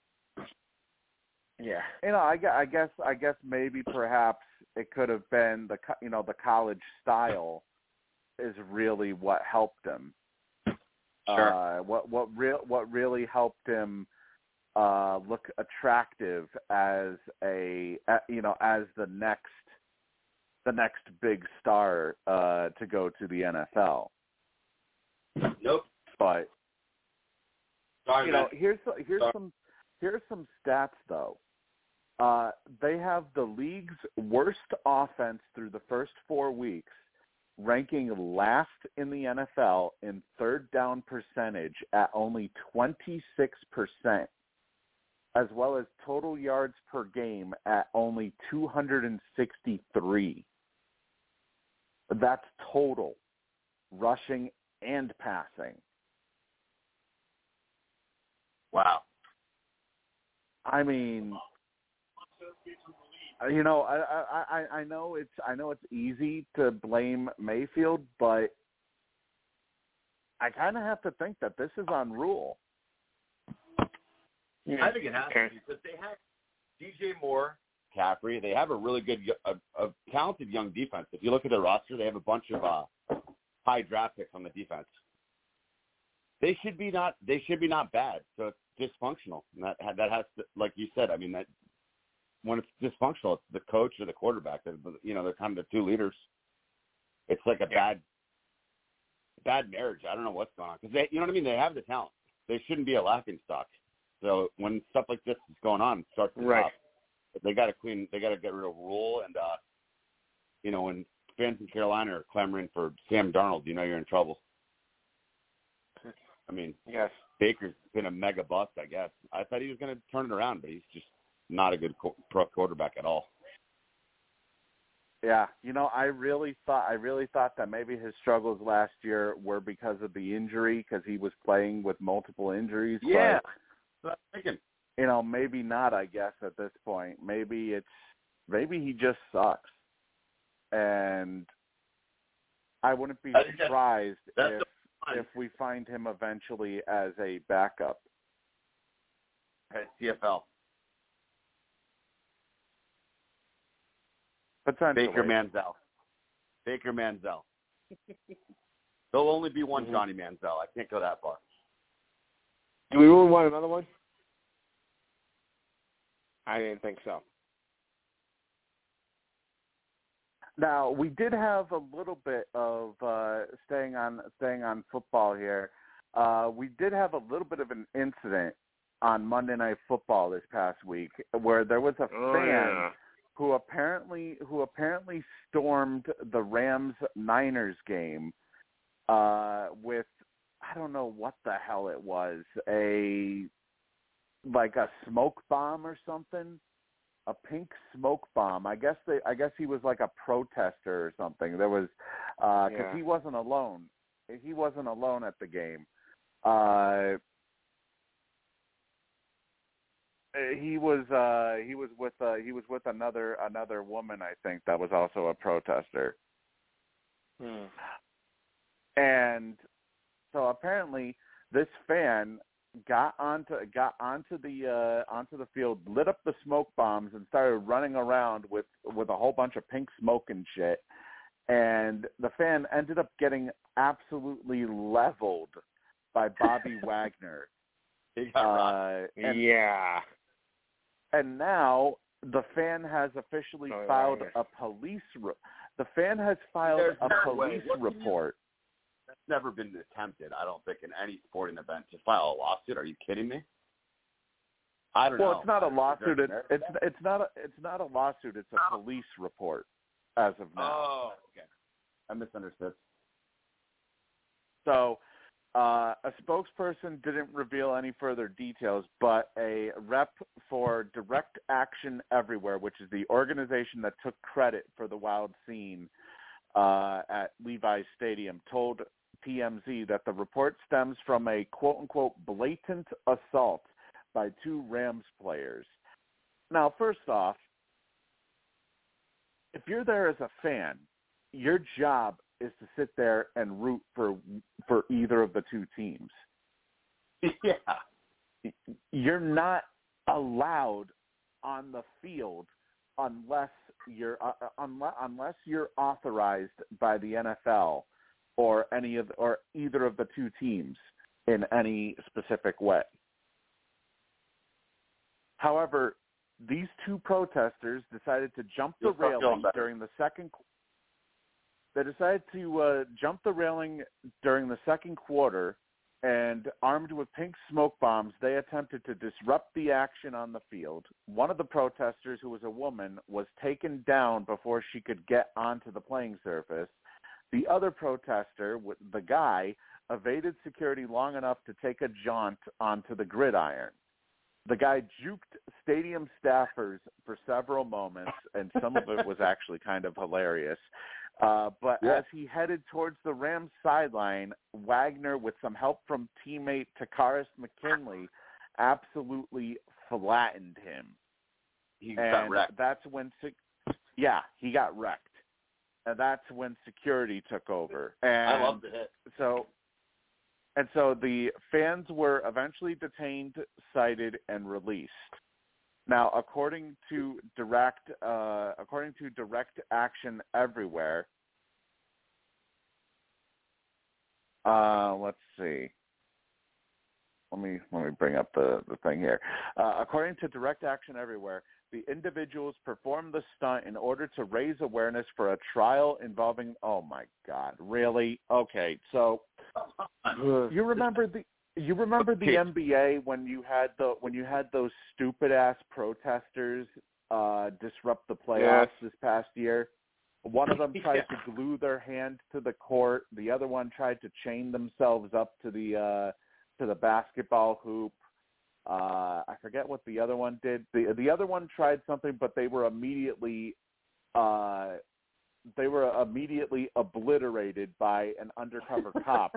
Yeah. you know I, I guess I guess maybe perhaps it could have been the you know the college style is really what helped him Sure. uh what what real what really helped him uh look attractive as a you know as the next the next big star uh to go to the NFL Nope. but Sorry, you know here's here's Sorry. some here's some stats though uh they have the league's worst offense through the first 4 weeks ranking last in the NFL in third down percentage at only 26% as well as total yards per game at only 263 that's total rushing and passing Wow. I mean, you know, I, I I I know it's I know it's easy to blame Mayfield, but I kind of have to think that this is on Rhule. I think it has to be because they have DJ Moore, Caffrey. They have a really good, a, a talented young defense. If you look at their roster, they have a bunch of uh, high draft picks on the defense. They should be not. They should be not bad. So it's dysfunctional. And that that has to, like you said. I mean that when it's dysfunctional, it's the coach or the quarterback. That you know they're kind of the two leaders. It's like a bad bad marriage. I don't know what's going on because they, you know what I mean. They have the talent. They shouldn't be a laughing stock. So when stuff like this is going on, it starts to Right. They got to clean. They got to get rid of Rhule and uh, you know when fans in Carolina are clamoring for Sam Darnold, you know you're in trouble. I mean, Yes. Baker's been a mega bust, I guess. I thought he was going to turn it around, but he's just not a good qu- pro quarterback at all. Yeah, you know, I really thought I really thought that maybe his struggles last year were because of the injury because he was playing with multiple injuries. Yeah. but, I'm thinking, you know, maybe not. I guess at this point, maybe it's maybe he just sucks, and I wouldn't be I think that's- surprised if if we find him eventually as a backup. at CFL, Potentially. Baker Manziel, Baker Manziel. There'll only be one Mhm. Johnny Manziel. I can't go that far. Do we really want another one? I didn't think so. Now we did have a little bit of uh, staying on staying on football here. Uh, we did have a little bit of an incident on Monday Night Football this past week where there was a Oh, fan yeah. who apparently who apparently stormed the Rams Niners game uh, with I don't know what the hell it was a like a smoke bomb or something a pink smoke bomb. I guess they I guess he was like a protester or something. There was uh 'cause Yeah. he wasn't alone. He wasn't alone at the game. Uh he was uh he was with uh he was with another another woman I think that was also a protester. Hmm. And so apparently this fan got onto got onto the uh onto the field, lit up the smoke bombs and started running around with with a whole bunch of pink smoke and shit. And the fan ended up getting absolutely leveled by Bobby Wagner. He got rocked. Uh, and, yeah. and now the fan has officially Oh, filed Wagner. a police re- the fan has filed There's a way. police What report. That's never been attempted. I don't think in any sporting event to file a lawsuit. Are you kidding me? I don't know. Well, it's not a lawsuit. It's it's it's not a it's not a lawsuit. It's a police report as of now. Oh, okay. I misunderstood. So, uh, a spokesperson didn't reveal any further details, but a rep for Direct Action Everywhere, which is the organization that took credit for the wild scene uh, at Levi's Stadium, told TMZ that the report stems from a quote unquote blatant assault by two Rams players. Now, first off, if you're there as a fan, your job is to sit there and root for for either of the two teams. yeah. You're not allowed on the field unless you're uh, unless unless you're authorized by the NFL or any of or either of the two teams in any specific way. However, these two protesters decided to jump the feeling railing during the second. They decided to uh, jump the railing during the second quarter, and armed with pink smoke bombs, they attempted to disrupt the action on the field. One of the protesters, who was a woman, was taken down before she could get onto the playing surface. The other protester, the guy, evaded security long enough to take a jaunt onto the gridiron. The guy juked stadium staffers for several moments, and some of it was actually kind of hilarious. Uh, but Yeah. as he headed towards the Rams sideline, Wagner, with some help from teammate Takkarist McKinley, absolutely flattened him He got wrecked. that's when yeah he got wrecked and that's when security took over and I love the hit. so and so the fans were eventually detained cited and released now according to direct uh according to direct action everywhere uh let's see let me let me bring up the the thing here. Uh, according to Direct Action Everywhere, the individuals performed the stunt in order to raise awareness for a trial involving. Oh my God! Really? Okay, so you remember the you remember the. NBA when you had the when you had those stupid ass protesters uh disrupt the playoffs this past year. One of them tried Yeah. to glue their hand to the court. The other one tried to chain themselves up to the uh to the basketball hoop. Uh I forget what the other one did. The the other one tried something but they were immediately uh they were immediately obliterated by an undercover cop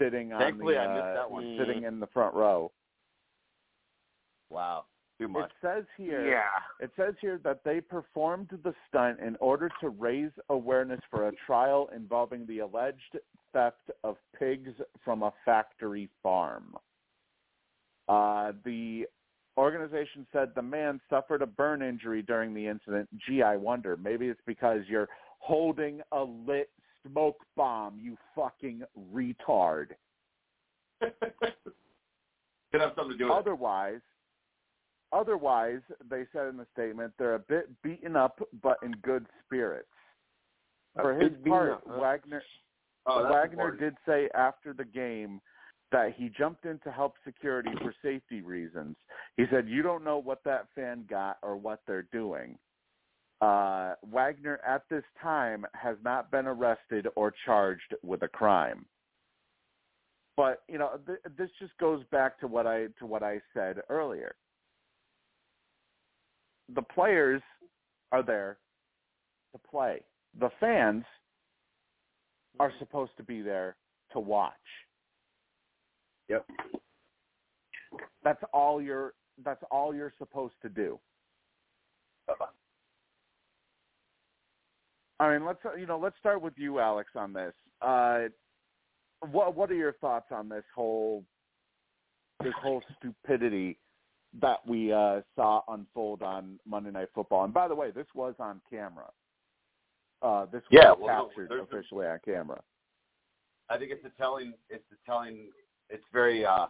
sitting on Thankfully, the I missed uh, that one. sitting in the front row. Wow. Too much. It says here Yeah. it says here that they performed the stunt in order to raise awareness for a trial involving the alleged theft of pigs from a factory farm. Uh, the organization said the man suffered a burn injury during the incident. Gee, I wonder. Maybe it's because you're holding a lit smoke bomb, you fucking retard. Could have something to do with it. Otherwise, otherwise, they said in the statement they're a bit beaten up, but in good spirits. For his bit beaten part, up, huh? Wagner Oh, Wagner important. did say after the game that he jumped in to help security for safety reasons. He said, "You don't know what that fan got or what they're doing." Uh, Wagner at this time has not been arrested or charged with a crime. But you know, th- this just goes back to what I to what I said earlier. The players are there to play. The fans are supposed to be there to watch. Yep. That's all you're that's all you're supposed to do. I mean, let's you know, let's start with you, Alex, on this. Uh, what what are your thoughts on this whole this whole stupidity that we uh, saw unfold on Monday Night Football? And by the way, this was on camera. Uh, this was Yeah, well, no, captured there's a- officially on camera. I think it's a telling. It's a telling. It's very uh,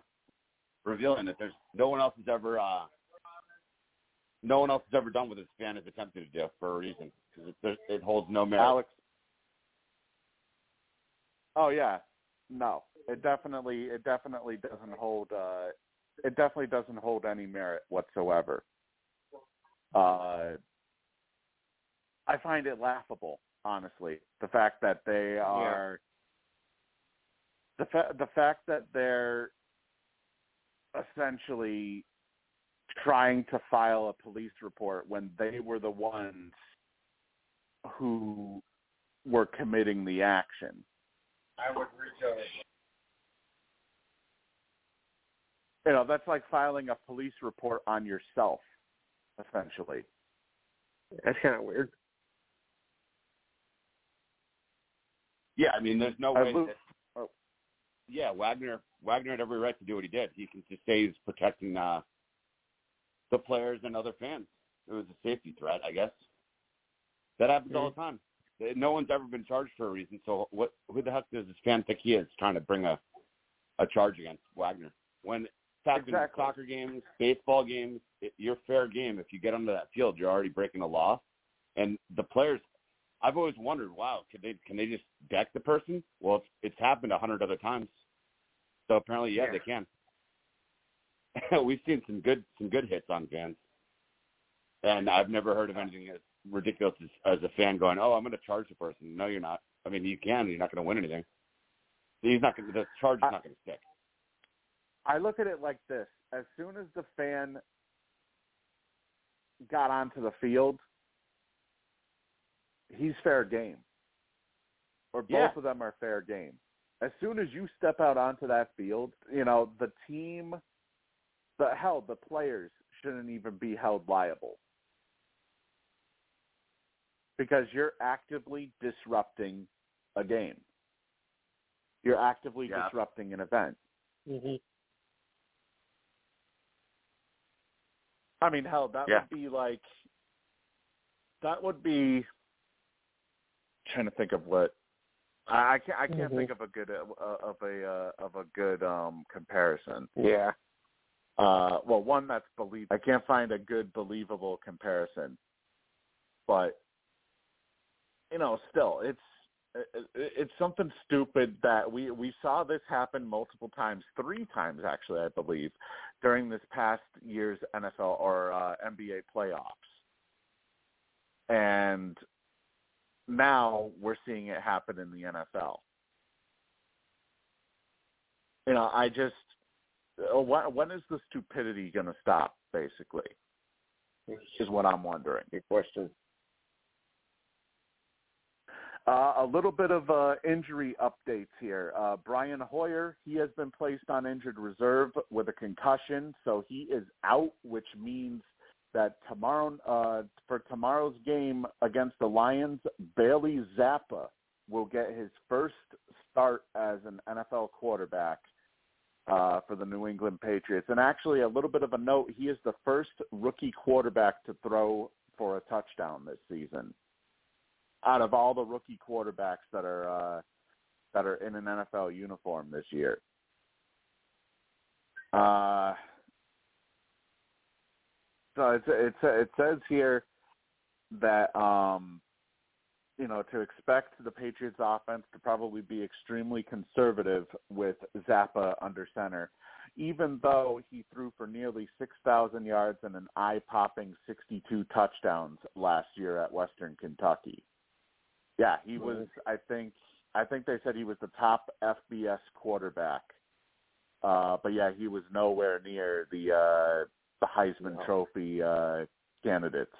revealing that there's no one else has ever. Uh, no one else has ever done what this fan has attempted to do for a reason because it, it holds no merit. Alex. Oh yeah, no, it definitely it definitely doesn't hold uh, it definitely doesn't hold any merit whatsoever. Uh, I find it laughable, honestly, the fact that they are the fa- the fact that they're essentially trying to file a police report when they were the ones who were committing the action. I would reach over. You know, that's like filing a police report on yourself, essentially. That's kind of weird. Yeah, I mean, there's no I way. lo- that. Yeah, Wagner. Wagner had every right to do what he did. He can just say he's protecting uh, the players and other fans. It was a safety threat, I guess. That happens all the time. No one's ever been charged for a reason. So what? Who the heck does this fan think he is trying to bring a a charge against Wagner? When in fact, in soccer games, baseball games, it, you're fair game. If you get onto that field, you're already breaking the law. And the players, I've always wondered, wow, can they can they just deck the person? Well, it's, it's happened a hundred other times. So apparently, yeah, Yeah. they can. We've seen some good some good hits on fans, and I've never heard of anything as ridiculous as, as a fan going, "Oh, I'm going to charge the person." No, you're not. I mean, you can. You're not going to win anything. He's not going. The charge is I- not going to stick. I look at it like this: as soon as the fan got onto the field, he's fair game, or both Yeah. of them are fair game. As soon as you step out onto that field, you know the team, the hell, the players shouldn't even be held liable because you're actively disrupting a game. You're actively Yeah. disrupting an event. Mm-hmm. I mean, hell, that Yeah. would be like that would be trying to think of what I, I can't I can't Mhm. think of a good uh, of a uh, of a good um comparison. Yeah. Uh, well, one that's believe I can't find a good believable comparison, but you know, still, it's it, it's something stupid that we we saw this happen multiple times, three times actually, I believe, during this past year's NFL or uh, NBA playoffs, and now we're seeing it happen in the NFL. You know, I just uh, when, when is the stupidity going to stop? Basically, is what I'm wondering. Good question. Uh, a little bit of uh, injury updates here. Uh, Brian Hoyer, he has been placed on injured reserve with a concussion, so he is out, which means that tomorrow, uh, for tomorrow's game against the Lions, Bailey Zappe will get his first start as an NFL quarterback uh, for the New England Patriots. And actually, a little bit of a note: he is the first rookie quarterback to throw for a touchdown this season out of all the rookie quarterbacks that are uh, that are in an NFL uniform this year. Uh, so it's it's it says here that um, you know to expect the Patriots offense to probably be extremely conservative with Zappe under center, even though he threw for nearly six thousand yards and an eye-popping sixty-two touchdowns last year at Western Kentucky. Yeah, he was. I think. I think they said he was the top FBS quarterback. Uh, but yeah, he was nowhere near the uh, the Heisman Trophy uh, candidates.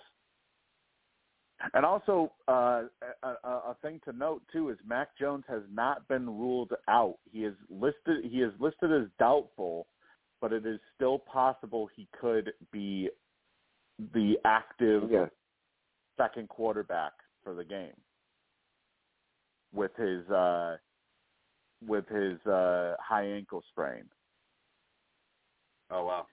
And also, uh, a, a, a thing to note too is Mac Jones has not been ruled out. He is listed. He is listed as doubtful, but it is still possible he could be the active Yeah. second quarterback for the game with his uh with his uh high ankle sprain. Oh wow.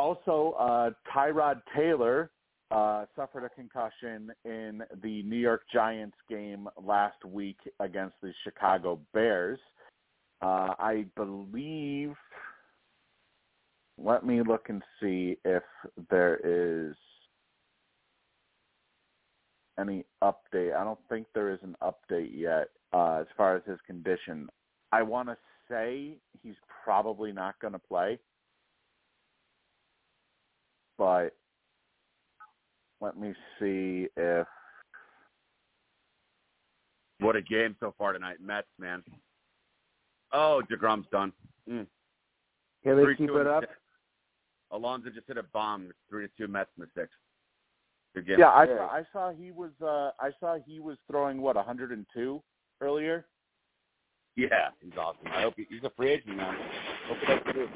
Also, uh Tyrod Taylor uh suffered a concussion in the New York Giants game last week against the Chicago Bears. Uh I believe let me look and see if there is any update. I don't think there is an update yet uh, as far as his condition. I want to say he's probably not going to play, but let me see if What a game so far tonight, Mets man. Oh, Degrom's done. Mm. Can they Three, keep it up? six. Alonso just hit a bomb. It's three to two Mets in the sixth. Good game. yeah, I saw I saw he was uh, I saw he was throwing what 102 earlier? Yeah, he's awesome. I hope he, he's a free agent, man. Hope he does too.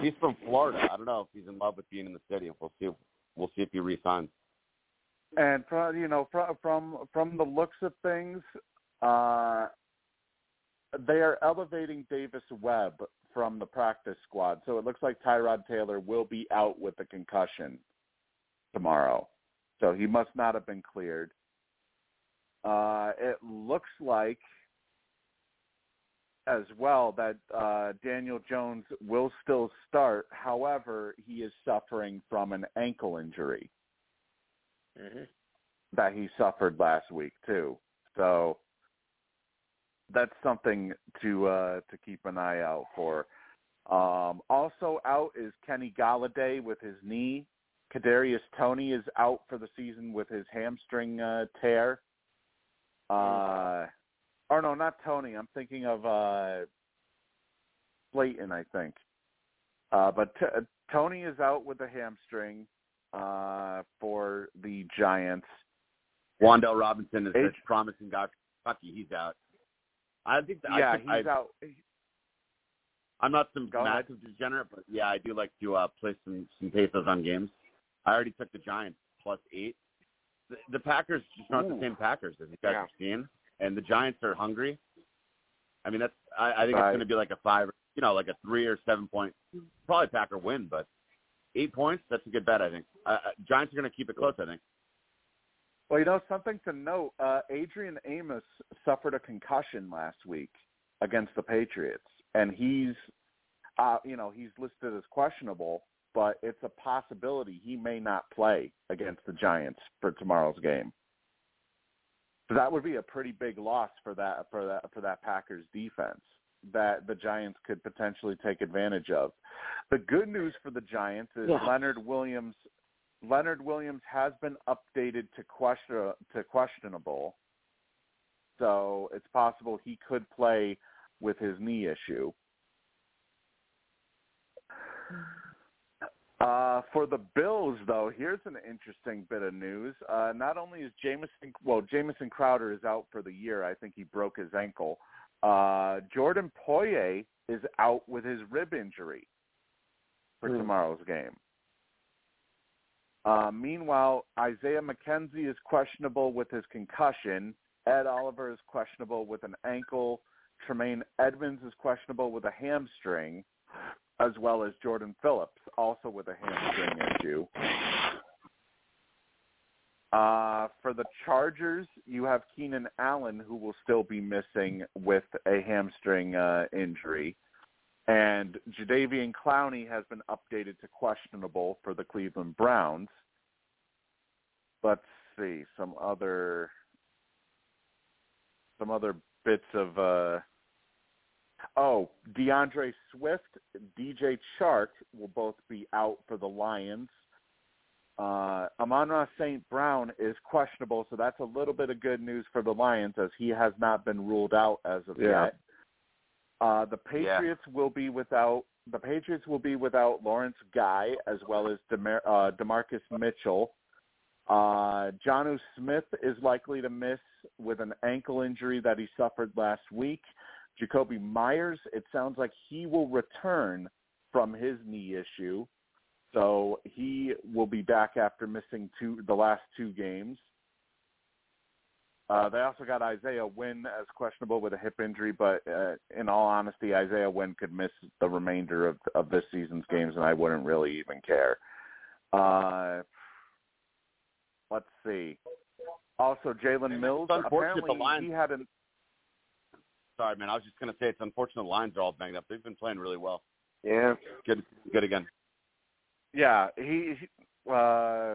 He's from Florida. I don't know if he's in love with being in the city. We'll see. We'll see if he resigns. And from you know from from from the looks of things, uh, they are elevating Davis Webb from the practice squad. So it looks like Tyrod Taylor will be out with a concussion tomorrow. So he must not have been cleared. Uh, it looks like as well that uh, Daniel Jones will still start. However, he is suffering from an ankle injury Mm-hmm. that he suffered last week too. So that's something to uh, to keep an eye out for. Um, also out is Kenny Golladay with his knee. Kadarius Toney is out for the season with his hamstring uh, tear. Uh, or no, not Toney. I'm thinking of uh, Slayton, I think. Uh, but t- Toney is out with a hamstring uh, for the Giants. Wan'Dale Robinson is Age- this promising guy from Kentucky. He's out. I think that yeah, I, think he's I, out. I'm not some Go ahead. massive degenerate, but yeah, I do like to uh, play some some pesos on games. I already took the Giants plus eight. The, the Packers just aren't Ooh. the same Packers as you guys Yeah. have seen, and the Giants are hungry. I mean, that's I, I think Right. it's going to be like a five, you know, like a three or seven point, probably Packer win, but eight points. That's a good bet, I think. Uh, uh, Giants are going to keep it close, I think. Well, you know something to note. Uh, Adrian Amos suffered a concussion last week against the Patriots, and he's, uh, you know, he's listed as questionable, but it's a possibility he may not play against the Giants for tomorrow's game. So that would be a pretty big loss for that for that for that Packers defense that the Giants could potentially take advantage of. The good news for the Giants is Yeah. Leonard Williams Leonard Williams has been updated to question to questionable, so it's possible he could play with his knee issue. Uh, for the Bills, though, here's an interesting bit of news. Uh, not only is Jamison, well, Jamison Crowder is out for the year. I think he broke his ankle. Uh, Jordan Poyer is out with his rib injury for Hmm. tomorrow's game. Uh, meanwhile, Isaiah McKenzie is questionable with his concussion. Ed Oliver is questionable with an ankle. Tremaine Edmunds is questionable with a hamstring, as well as Jordan Phillips, also with a hamstring issue. Uh, for the Chargers, you have Keenan Allen, who will still be missing with a hamstring uh, injury. And Jadeveon Clowney has been updated to questionable for the Cleveland Browns. Let's see some other some other bits of uh oh DeAndre Swift, DJ Chark will both be out for the Lions. Uh, Amon St. Brown is questionable, so that's a little bit of good news for the Lions as he has not been ruled out as of Yeah. yet. Uh, the Yeah. Patriots will be without the Patriots will be without Lawrence Guy as well as Demar- uh, Demarcus Mitchell. Uh, Jonnu Smith is likely to miss with an ankle injury that he suffered last week. Jakobi Meyers, it sounds like he will return from his knee issue, so he will be back after missing two the last two games. Uh, they also got Isaiah Wynn as questionable with a hip injury, but uh, in all honesty, Isaiah Wynn could miss the remainder of of this season's games, and I wouldn't really even care. Uh, let's see. Also, Jalen Mills. Apparently, he had an Sorry, man. I was just going to say it's unfortunate the lines are all banged up. They've been playing really well. Yeah. Good, good again. Yeah, he. he uh,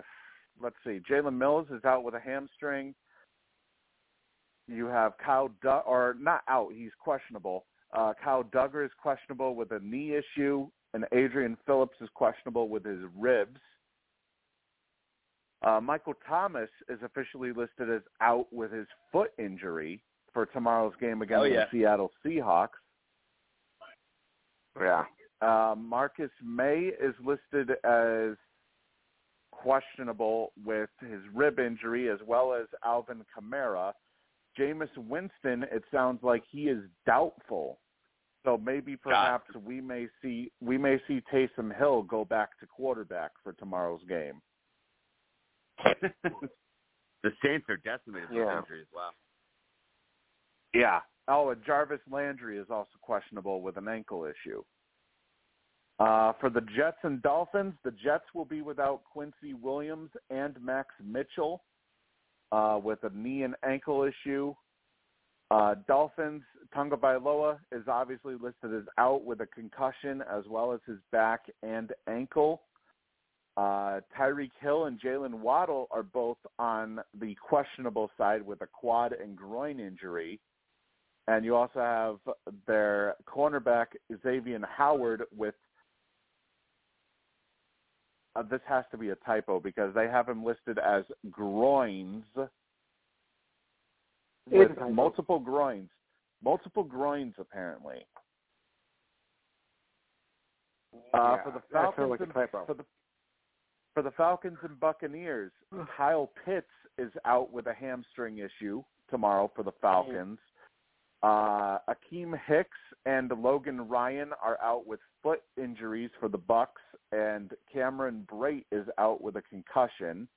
let's see. Jalen Mills is out with a hamstring. You have Kyle, du- or not out. He's questionable. Uh, Kyle Dugger is questionable with a knee issue, and Adrian Phillips is questionable with his ribs. Uh, Michael Thomas is officially listed as out with his foot injury for tomorrow's game against Oh, yeah. the Seattle Seahawks. Yeah. Uh, Marcus Maye is listed as questionable with his rib injury, as well as Alvin Kamara. Jameis Winston, it sounds like he is doubtful. So maybe perhaps we may see we may see Taysom Hill go back to quarterback for tomorrow's game. the Saints are decimated with Yeah. injuries. Wow. Yeah. Oh, and Jarvis Landry is also questionable with an ankle issue. Uh, for the Jets and Dolphins, the Jets will be without Quincy Williams and Max Mitchell uh, with a knee and ankle issue. Uh, Dolphins, Tua Tagovailoa is obviously listed as out with a concussion as well as his back and ankle. Uh, Tyreek Hill and Jaylen Waddle are both on the questionable side with a quad and groin injury. And you also have their cornerback, Xavier Howard, with uh, this has to be a typo because they have him listed as groins with multiple groins. Multiple groins, apparently. Uh, Yeah, for the Falcons like and for the for the Falcons and Buccaneers, Kyle Pitts is out with a hamstring issue tomorrow for the Falcons. Uh, Akiem Hicks and Logan Ryan are out with foot injuries for the Bucks, and Cameron Brate is out with a concussion.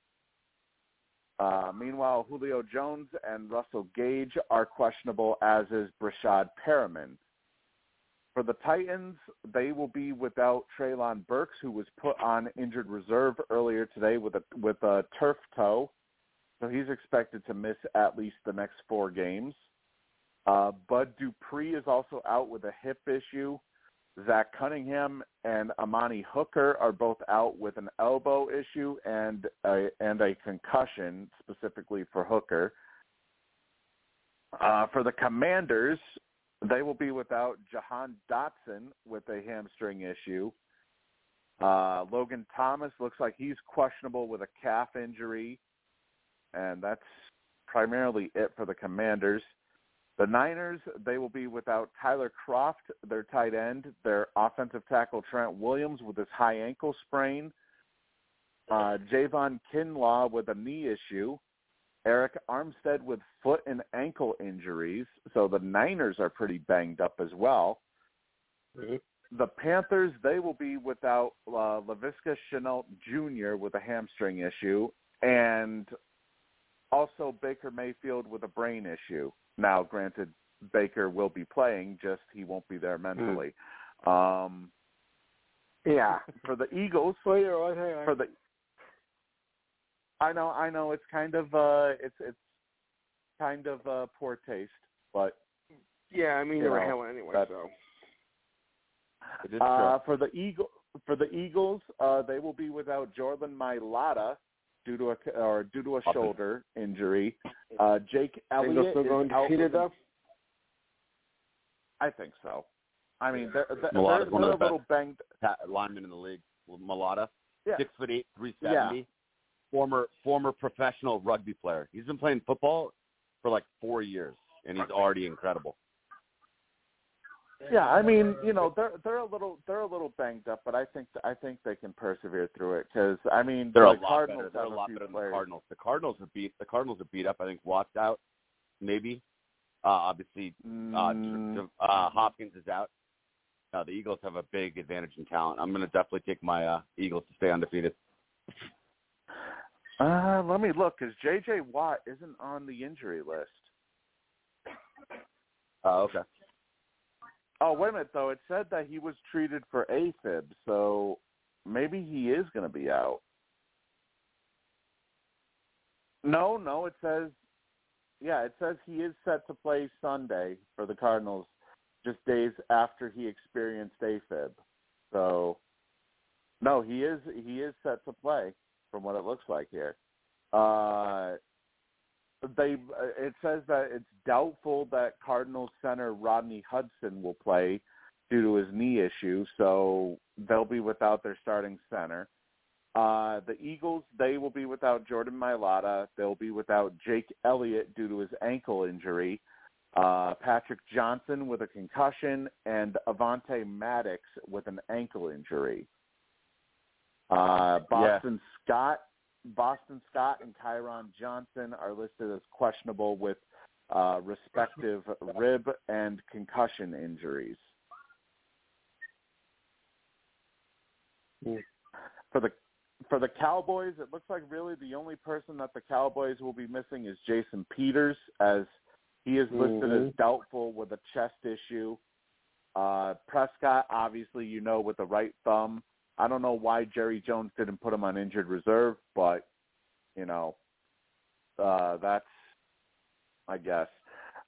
Uh, meanwhile, Julio Jones and Russell Gage are questionable, as is Breshad Perriman. For the Titans, they will be without Treylon Burks, who was put on injured reserve earlier today with a with a turf toe, so he's expected to miss at least the next four games. Uh, Bud Dupree is also out with a hip issue. Zach Cunningham and Amani Hooker are both out with an elbow issue and a, and a concussion, specifically for Hooker. Uh, for the Commanders, they will be without Jahan Dotson with a hamstring issue. Uh, Logan Thomas looks like he's questionable with a calf injury, and that's primarily it for the Commanders. The Niners, they will be without Tyler Kroft, their tight end, their offensive tackle Trent Williams with his high ankle sprain, uh, Javon Kinlaw with a knee issue, Arik Armstead with foot and ankle injuries. So the Niners are pretty banged up as well. The Panthers, they will be without uh, Laviska Shenault Jr. with a hamstring issue, and also Baker Mayfield with a brain issue. Now, granted, Baker will be playing, just he won't be there mentally. Um, Yeah. for the Eagles, Well, you know what, for the I know, I know, it's kind of uh, it's it's kind of uh, poor taste, but yeah, I mean they were hell anyway, that- so. Uh, for the Eagle, for the Eagles, uh, they will be without Jordan Mailata due to a or due to a Up. shoulder injury. Uh, Jake Bengals Elliott still is going out defeated with though? I think so. I mean, they're, they're, Mailata's they're, one of they're a the little banged. lineman in the league, Mailata. Yeah. Six foot eight, three seventy. yeah. Former former professional rugby player. He's been playing football for like four years, and he's already incredible. Yeah, I mean, you know, they're they're a little they're a little banged up, but I think I think they can persevere through it because I mean, They're the a lot Cardinals better. They're a lot better than players. the Cardinals. The Cardinals are beat. The Cardinals are beat up. I think Watt's out, maybe. Uh, obviously, uh, Mm, uh, Hopkins is out. Uh, the Eagles have a big advantage in talent. I'm going to definitely take my uh, Eagles to stay undefeated. uh, let me look because J.J. Watt isn't on the injury list. Uh, okay. Oh, wait a minute though. It said that he was treated for AFib, so maybe he is going to be out. No, no, it says yeah, it says he is set to play Sunday for the Cardinals just days after he experienced AFib. So no, he is he is set to play from what it looks like here. Uh they it says that it's doubtful that Cardinals center Rodney Hudson will play due to his knee issue, so they'll be without their starting center. Uh, the Eagles, they will be without Jordan Mailata. They'll be without Jake Elliott due to his ankle injury. Uh, Patrick Johnson with a concussion and Avonte Maddox with an ankle injury. Uh, Boston Scott, Boston Scott and Kyron Johnson are listed as questionable with uh, respective rib and concussion injuries. For the for the Cowboys, it looks like really the only person that the Cowboys will be missing is Jason Peters, as he is listed as Mhm. doubtful with a chest issue. Uh, Prescott, obviously, you know, with the right thumb. I don't know why Jerry Jones didn't put him on injured reserve, but you know, uh, that's, I guess.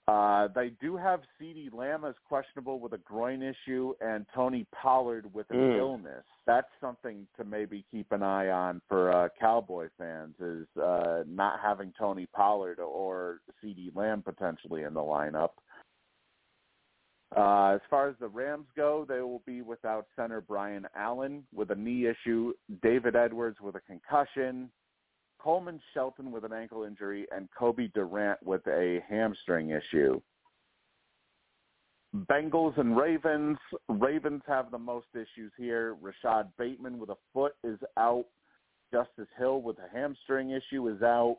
Uh, they do have CeeDee Lamb as questionable with a groin issue and Tony Pollard with an Mm. illness. That's something to maybe keep an eye on for uh, Cowboy fans is uh, not having Tony Pollard or CeeDee Lamb potentially in the lineup. Uh, as far as the Rams go, they will be without center Brian Allen with a knee issue, David Edwards with a concussion, Coleman Shelton with an ankle injury, and Cobie Durant with a hamstring issue. Bengals and Ravens. Ravens have the most issues here. Rashod Bateman with a foot is out. Justice Hill with a hamstring issue is out.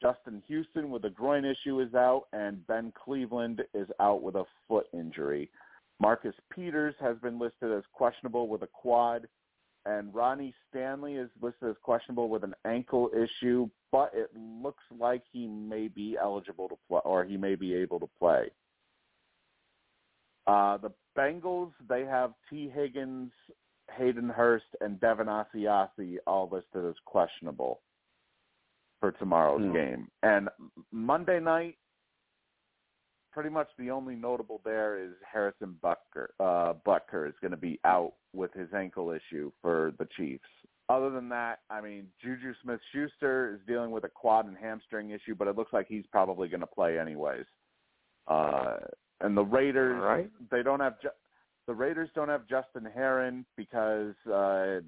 Justin Houston with a groin issue is out, and Ben Cleveland is out with a foot injury. Marcus Peters has been listed as questionable with a quad, and Ronnie Stanley is listed as questionable with an ankle issue, but it looks like he may be eligible to play, or he may be able to play. Uh, the Bengals, they have Tee Higgins, Hayden Hurst, and Devin Asiasi all listed as questionable for tomorrow's Hmm. game. And Monday night, pretty much the only notable there is Harrison Butker. Uh, Butker is going to be out with his ankle issue for the Chiefs. Other than that, I mean, Juju Smith-Schuster is dealing with a quad and hamstring issue, but it looks like he's probably going to play anyways. Uh, and the Raiders, All right. they don't have Ju- the Raiders don't have Justin Herron because uh,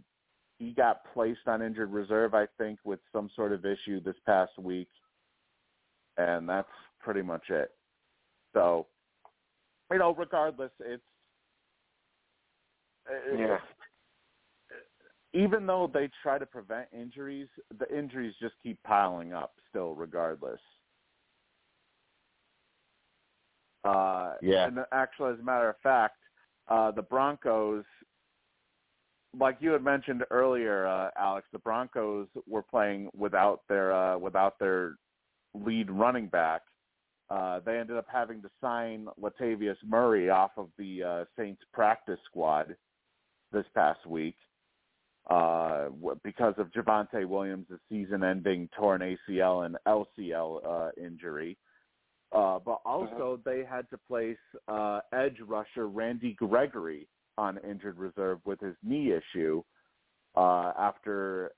he got placed on injured reserve, I think, with some sort of issue this past week, and that's pretty much it. So, you know, regardless, it's Yeah. even though they try to prevent injuries, the injuries just keep piling up still, regardless. Uh, Yeah. And actually, as a matter of fact, uh, the Broncos, like you had mentioned earlier, uh, Alex, the Broncos were playing without their uh, without their lead running back. Uh, they ended up having to sign Latavius Murray off of the uh, Saints practice squad this past week uh, because of Javonte Williams' season-ending torn ACL and LCL uh, injury. Uh, but also, they had to place uh, edge rusher Randy Gregory on injured reserve with his knee issue uh, after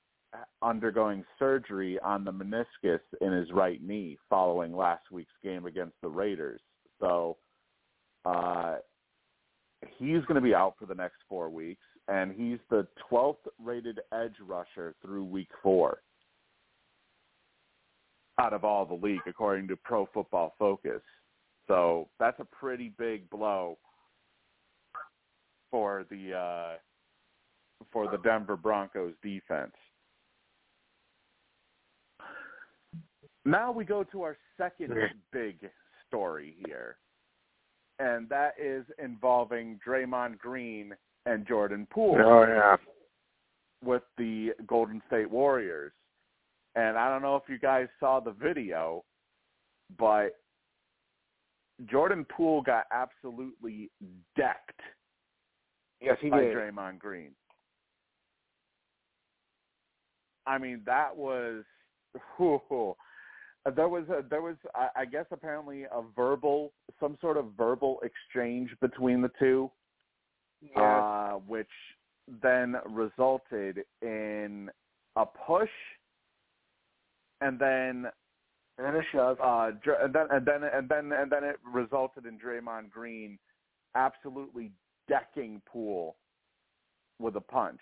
undergoing surgery on the meniscus in his right knee following last week's game against the Raiders. So uh, he's going to be out for the next four weeks, and he's the 12th rated edge rusher through week four out of all the league, according to Pro Football Focus. So that's a pretty big blow for the uh, for the Denver Broncos defense. Now we go to our second big story here, and that is involving Draymond Green and Jordan Poole Oh yeah. with the Golden State Warriors. And I don't know if you guys saw the video, but Jordan Poole got absolutely decked Yes, he by did. Draymond Green. I mean, that was whew, there was a, there was I, guess apparently a verbal some sort of verbal exchange between the two, Yes. uh, which then resulted in a push, and then and a shove. uh, and then and then and then and then it resulted in Draymond Green absolutely decking Poole with a punch.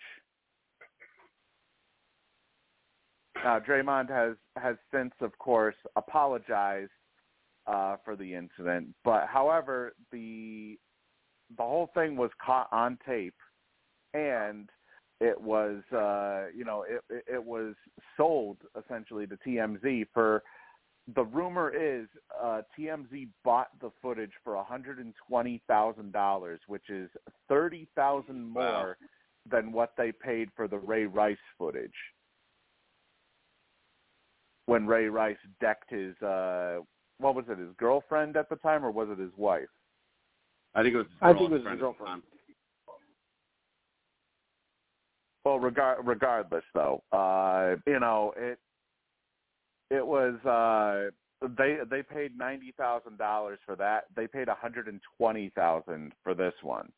Now Draymond has has since, of course, apologized uh, for the incident, but however the the whole thing was caught on tape, and it was uh, you know it, it was sold essentially to TMZ for the rumor is uh, TMZ bought the footage for one hundred and twenty thousand dollars, which is thirty thousand more Wow. than what they paid for the Ray Rice footage. When Ray Rice decked his, uh, what was it, his girlfriend at the time, or was it his wife? I think it was. His I think it was his girlfriend at the girlfriend. time. Well, regard regardless, though, uh, you know it. It was uh, they they paid ninety thousand dollars for that. They paid one hundred and twenty thousand for this one,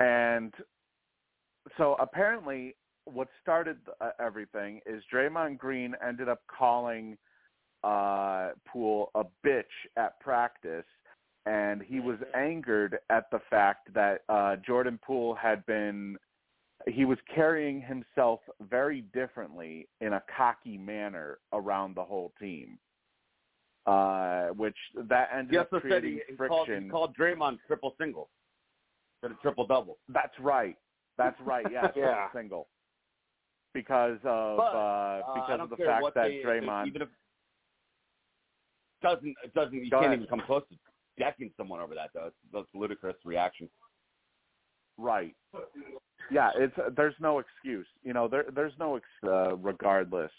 and so apparently, what started uh, everything is Draymond Green ended up calling uh, Poole a bitch at practice. And he was angered at the fact that uh, Jordan Poole had been he was carrying himself very differently in a cocky manner around the whole team, uh, which that ended He up also said creating he, he called, friction. he called Draymond triple single instead of triple double. That's right. That's right. Yes, Yeah. single. Because of But, uh, Uh, because I don't of the fact that they, Draymond even if doesn't it doesn't you Go can't ahead. even come close to decking someone over that though. It's, that's ludicrous reaction. Right. Yeah, it's there's no excuse. You know, there there's no ex- uh, regardless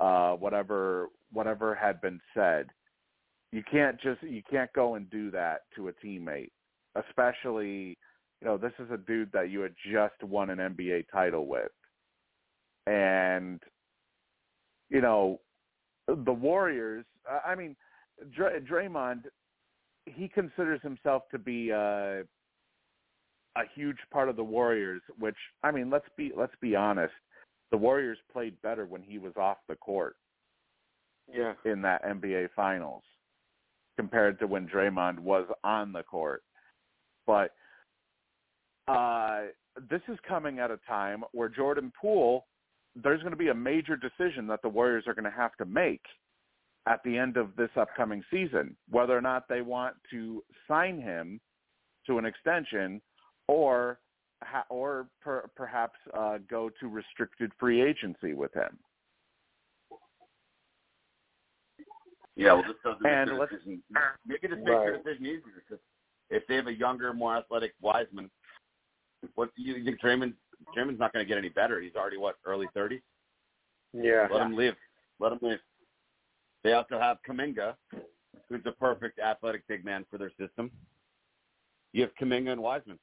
uh whatever whatever had been said. You can't just you can't go and do that to a teammate. Especially, you know, this is a dude that you had just won an NBA title with. And you know, the Warriors, I mean, Dr- Draymond he considers himself to be uh a huge part of the Warriors, which I mean, let's be let's be honest. The Warriors played better when he was off the court Yeah. in that NBA finals compared to when Draymond was on the court. But uh this is coming at a time where Jordan Poole there's going to be a major decision that the Warriors are going to have to make at the end of this upcoming season, whether or not they want to sign him to an extension or or per- perhaps uh, go to restricted free agency with him. Yeah, well, this doesn't And make your let's- decision. Make it just make your Right. decision easier. 'cause if they have a younger, more athletic Wiseman, what do you think Draymond? Draymond's not going to get any better. He's already what early thirties. Yeah. Let him leave. Let him leave. They also have Kuminga, who's a perfect athletic big man for their system. You have Kuminga and Wiseman.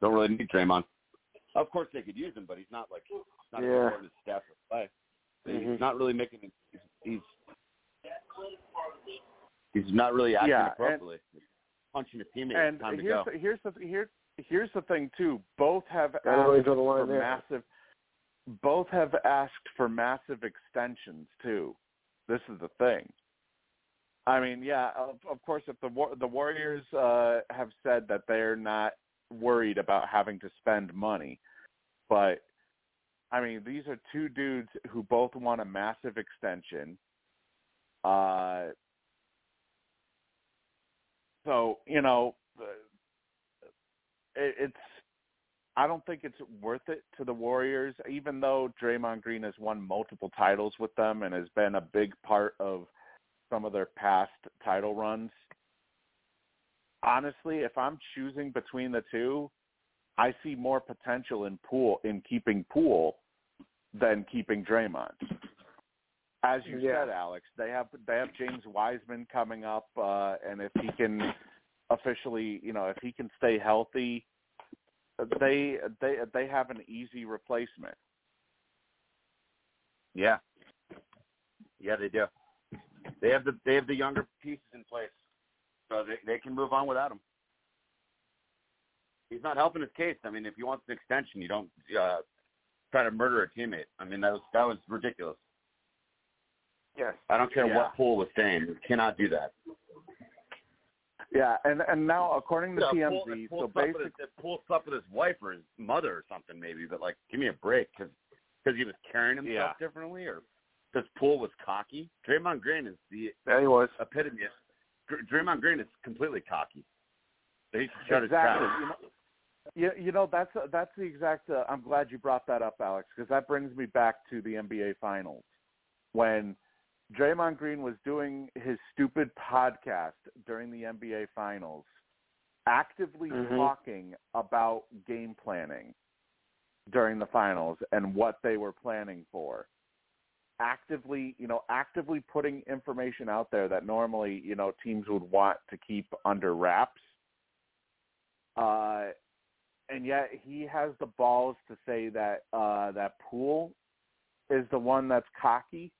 Don't really need Draymond. Of course they could use him, but he's not like he's not Yeah. as important as Steph or Klay. Mhm. He's not really making. He's he's, he's not really acting Yeah, and- appropriately. punching a teammate. And it's time to here's go. the, here's the here here's the thing too. Both have asked the line for there. massive. Both have asked for massive extensions too. This is the thing. I mean, yeah, of, of course, if the the Warriors uh, have said that they're not worried about having to spend money, but I mean, these are two dudes who both want a massive extension. Uh, so you know, uh, it, it's. I don't think it's worth it to the Warriors, even though Draymond Green has won multiple titles with them and has been a big part of some of their past title runs. Honestly, if I'm choosing between the two, I see more potential in Poole in keeping Poole than keeping Draymond. As you Yeah. said, Alex, they have they have James Wiseman coming up, uh, and if he can officially, you know, if he can stay healthy, they they they have an easy replacement. Yeah. Yeah, they do. They have the they have the younger pieces in place, so they they can move on without him. He's not helping his case. I mean, if he wants an extension, you don't uh, try to murder a teammate. I mean, that was that was ridiculous. Yes. I don't care Yeah. what Poole was saying. You cannot do that. Yeah, and and now according to Yeah, TMZ, Poole so basically, if slept with his wife or his mother or something, maybe. But like, give me a break because because he was carrying himself Yeah. differently, or because Poole was cocky. Draymond Green is the There he was. epitome. Draymond Green is completely cocky. He shut exactly. his You know, You, you know that's that's the exact. Uh, I'm glad you brought that up, Alex, because that brings me back to the NBA Finals when Draymond Green was doing his stupid podcast during the NBA Finals, actively Mhm. talking about game planning during the finals and what they were planning for. Actively, you know, actively putting information out there that normally, you know, teams would want to keep under wraps. Uh, and yet he has the balls to say that uh, that Poole is the one that's cocky.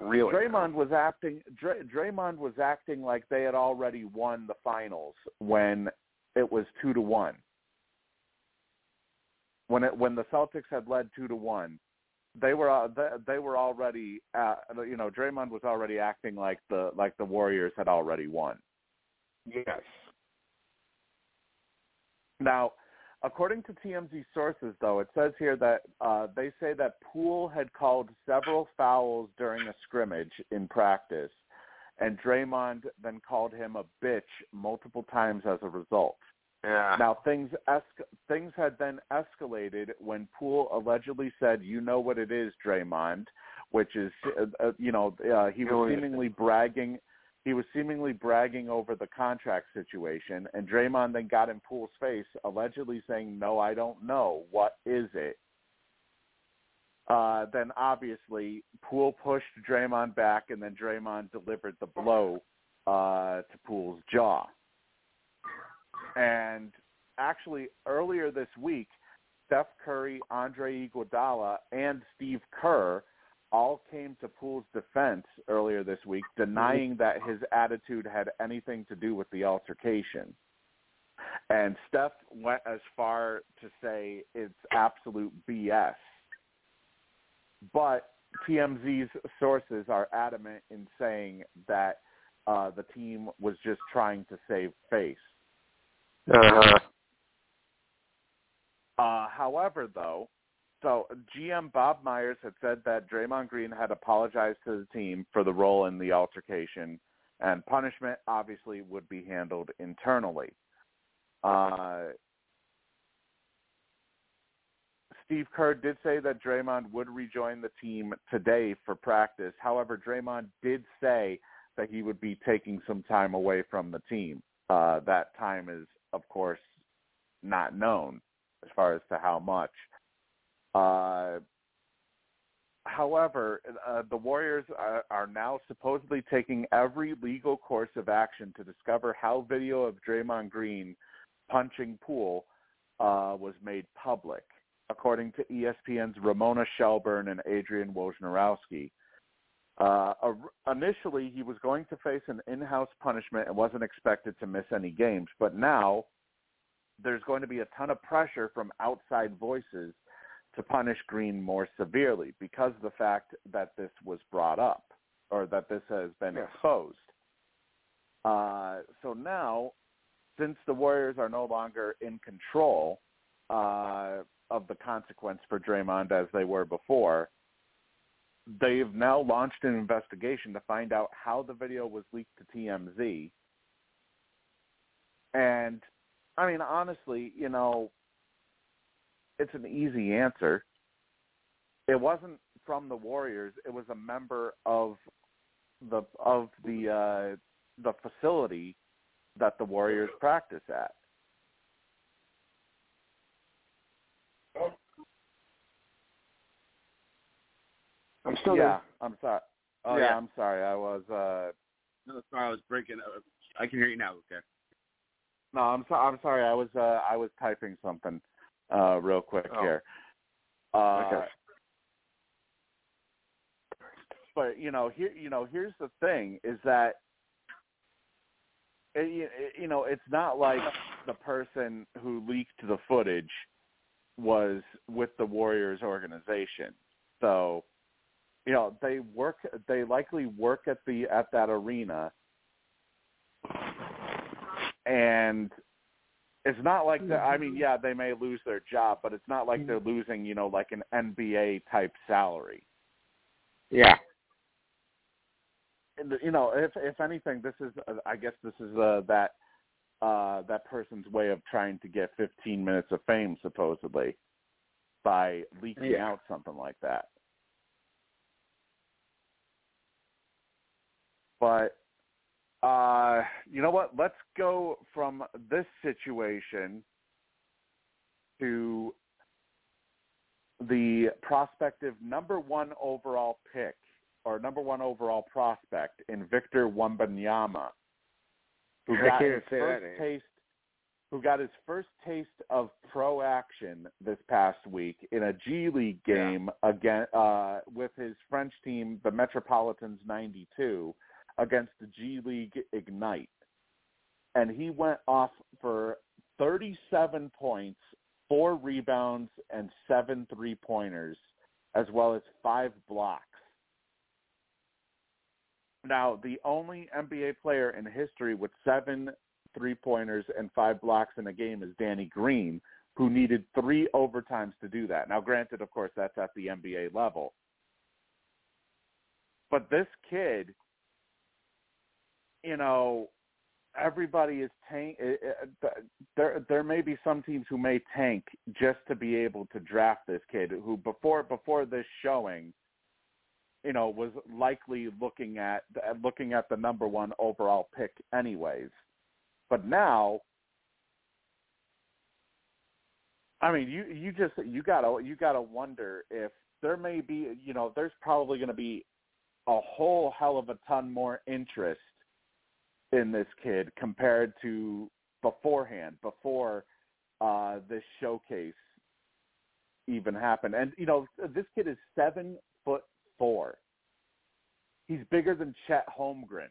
Really? Draymond was acting. Dray, Draymond was acting like they had already won the finals when it was two to one. When it when the Celtics had led two to one, they were uh, they, they were already. Uh, you know, Draymond was already acting like the like the Warriors had already won. Yes. Now, according to TMZ sources, though, it says here that uh, they say that Poole had called several fouls during a scrimmage in practice, and Draymond then called him a bitch multiple times as a result. Yeah. Now things esc- things had then escalated when Poole allegedly said, "You know what it is, Draymond," which is, uh, uh, you know, uh, he was what it is. seemingly bragging. He was seemingly bragging over the contract situation, and Draymond then got in Poole's face, allegedly saying, "No, I don't know. What is it?" Uh, then obviously Poole pushed Draymond back, and then Draymond delivered the blow uh, to Poole's jaw. And actually, earlier this week, Steph Curry, Andre Iguodala, and Steve Kerr all came to Poole's defense earlier this week, denying that his attitude had anything to do with the altercation. And Steph went as far to say it's absolute BS. But TMZ's sources are adamant in saying that uh, the team was just trying to save face. Uh-huh. Uh, however, though, so GM Bob Myers had said that Draymond Green had apologized to the team for the role in the altercation, and punishment obviously would be handled internally. Uh, Steve Kerr did say that Draymond would rejoin the team today for practice. However, Draymond did say that he would be taking some time away from the team. Uh, that time is, of course, not known as far as to how much. Uh, however, uh, the Warriors are, are now supposedly taking every legal course of action to discover how video of Draymond Green punching Poole uh, was made public, according to ESPN's Ramona Shelburne and Adrian Wojnarowski. Uh, initially, he was going to face an in-house punishment and wasn't expected to miss any games, but now there's going to be a ton of pressure from outside voices to punish Green more severely because of the fact that this was brought up or that this has been Yes. exposed. Uh, so now, since the Warriors are no longer in control uh, of the consequence for Draymond as they were before, they've now launched an investigation to find out how the video was leaked to TMZ. And I mean, honestly, you know, it's an easy answer. It wasn't from the Warriors. It was a member of the of the uh, the facility that the Warriors practice at. I'm still yeah, I'm sorry. Oh, yeah, yeah. I'm sorry. I was uh No, sorry, I was breaking. Uh, I can hear you now. Okay. no, I'm so, I'm sorry. I was uh I was typing something uh real quick Oh. here. Uh Okay. but you know here you know here's the thing is that it, it, you know it's not like the person who leaked the footage was with the Warriors organization. So you know they work they likely work at the at that arena and it's not like the, I mean yeah they may lose their job but it's not like they're losing you know like an NBA type salary. Yeah. and, you know, if if anything, this is uh, I guess this is uh, that uh, that person's way of trying to get 15 minutes of fame, supposedly, by leaking Yeah. out something like that. But uh, you know what? Let's go from this situation to the prospective number one overall pick or number one overall prospect in Victor Wembanyama, who got his first taste, who got his first taste of pro action this past week in a G League Yeah. game again uh, with his French team, the Metropolitans '92, against the G League Ignite, and he went off for 37 points, four rebounds, and seven three pointers, as well as five blocks. Now, the only NBA player in history with seven three pointers and five blocks in a game is Danny Green, who needed three overtimes to do that. Now, granted, of course, that's at the NBA level. But this kid, you know, everybody is tank. Eh, eh, eh, it- it- There, there may be some teams who may tank just to be able to draft this kid, who before before this showing, you know, was likely looking at looking at the number one overall pick, anyways. But now, I mean, you you just you gotta you gotta wonder if there may be, you know, there's probably going to be a whole hell of a ton more interest in this kid compared to beforehand, before uh, this showcase even happened. And you know, this kid is seven foot four. He's bigger than Chet Holmgren.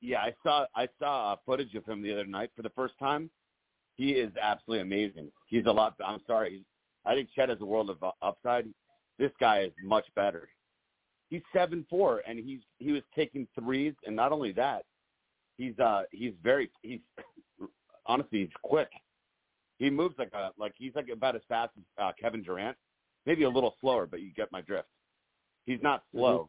Yeah, I saw I saw uh, footage of him the other night for the first time. He is absolutely amazing. He's a lot. I'm sorry. I think Chet has a world of uh, upside. This guy is much better. He's seven four, and he's he was taking threes, and not only that, he's uh he's very he's honestly he's quick. He moves like a like he's like about as fast as uh, Kevin Durant, maybe a little slower, but you get my drift. He's not slow,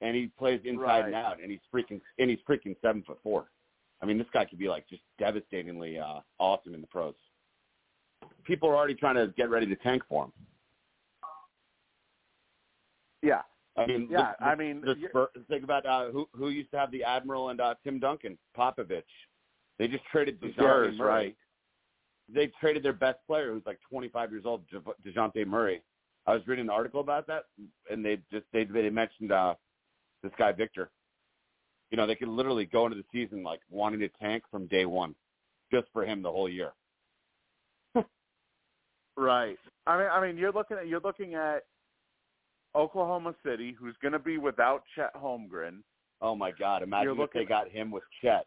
and he plays inside Right. and out, and he's freaking and he's freaking seven foot four. I mean, this guy could be like just devastatingly uh, awesome in the pros. People are already trying to get ready to tank for him. Yeah, I mean, yeah. the, I mean, the Spurs, think about uh, who who used to have the Admiral and uh, Tim Duncan, Popovich. They just traded The DeJounte Spurs, Murray. right. They traded their best player, who's like 25 years old, De- Dejounte Murray. I was reading an article about that, and they just they they mentioned uh, this guy Victor. You know, they could literally go into the season like wanting to tank from day one, just for him the whole year. Right. I mean, I mean, you're looking at you're looking at Oklahoma City, who's going to be without Chet Holmgren. Oh my God! Imagine You're if looking- they got him with Chet.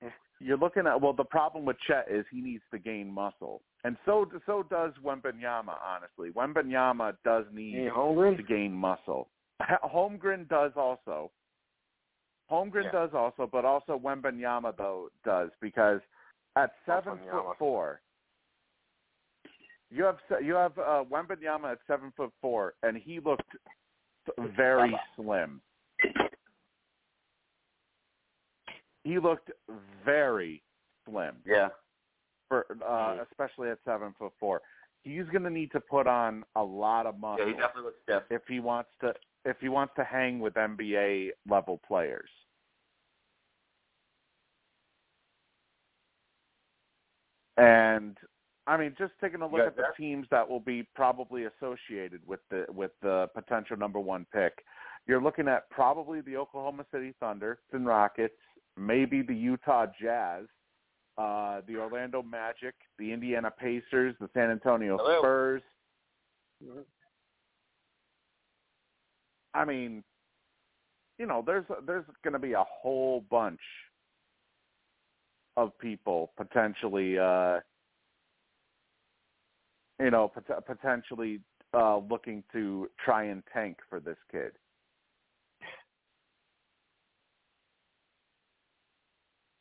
You're looking at well, the problem with Chet is he needs to gain muscle, and so so does Wembanyama. Honestly, Wembanyama does need Hey, to gain muscle. Holmgren does also. Holmgren Yeah. does also, but also Wembanyama though does because at seven foot four, you have you have uh, Wembanyama at seven foot four, and he looked very slim. He looked very slim Yeah. for uh, especially at seven foot four. He's going to need to put on a lot of muscle Yeah, he definitely looks stiff. if he wants to if he wants to hang with NBA level players. And I mean, just taking a look Yeah, at the teams that will be probably associated with the with the potential number one pick, you're looking at probably the Oklahoma City Thunder and Rockets, maybe the Utah Jazz, uh, the Orlando Magic, the Indiana Pacers, the San Antonio Hello. Spurs. I mean, you know, there's there's going to be a whole bunch of people potentially, uh, you know, pot- potentially uh, looking to try and tank for this kid.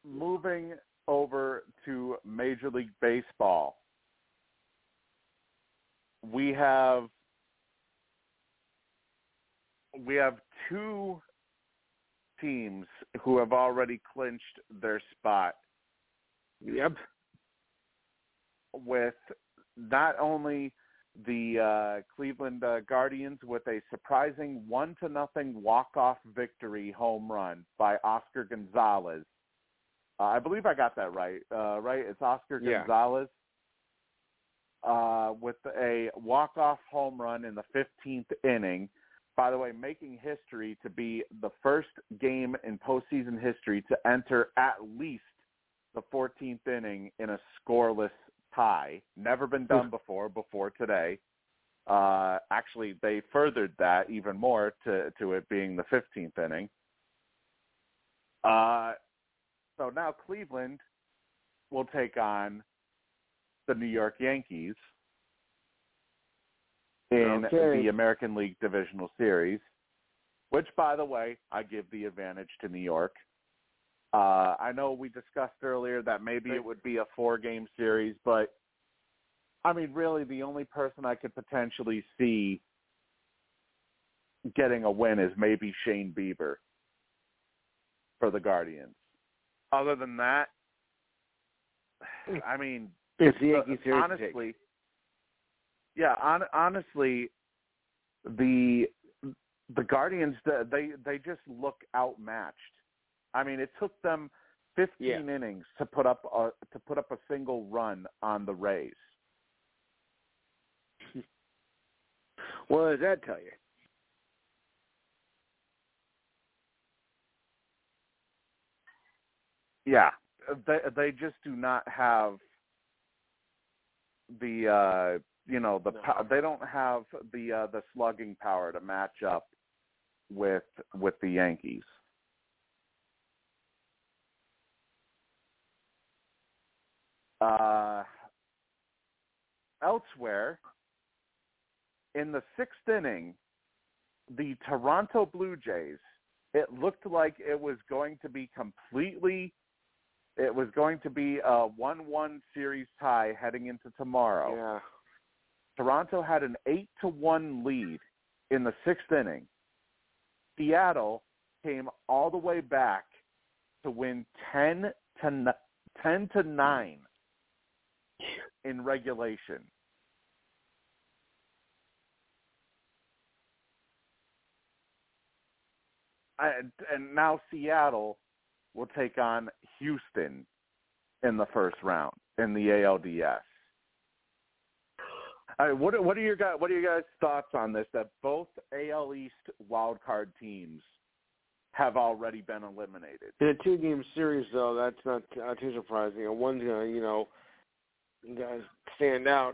Moving over to Major League Baseball, we have we have two teams who have already clinched their spot Yep. with not only the uh, Cleveland uh, Guardians with a surprising one to nothing walk off victory home run by Oscar Gonzalez. Uh, I believe I got that right. Uh, right, it's Oscar Yeah. Gonzalez uh, with a walk off home run in the 15th inning. By the way, making history to be the first game in postseason history to enter at least the 14th inning in a scoreless tie. Never been done before. Before today, uh, actually, they furthered that even more to to it being the 15th inning. Uh, so now Cleveland will take on the New York Yankees in Okay. the American League Divisional Series, which, by the way, I give the advantage to New York. Uh, I know we discussed earlier that maybe it would be a four-game series, but I mean, really, the only person I could potentially see getting a win is maybe Shane Bieber for the Guardians. Other than that, I mean, It's the uh, series. to take. honestly, yeah, on, honestly, the the Guardians th- they they just look outmatched. I mean, it took them 15 Yeah. innings to put up a to put up a single run on the Rays. What does that tell you? Yeah, they they just do not have the uh you know the No. they don't have the uh the slugging power to match up with with the Yankees. Uh elsewhere in the 6th inning the Toronto Blue Jays it looked like it was going to be completely it was going to be a 1-1 series tie heading into tomorrow. Yeah. Toronto had an 8 to 1 lead in the 6th inning. Seattle came all the way back to win 10 to 10 to 9 in regulation. And, now Seattle will take on Houston in the first round in the ALDS. What what are your guys what are your guys thoughts on this? That both AL East wild card teams have already been eliminated. In a two-game series, though, that's not uh, too surprising. One's gonna, you know, guys stand out,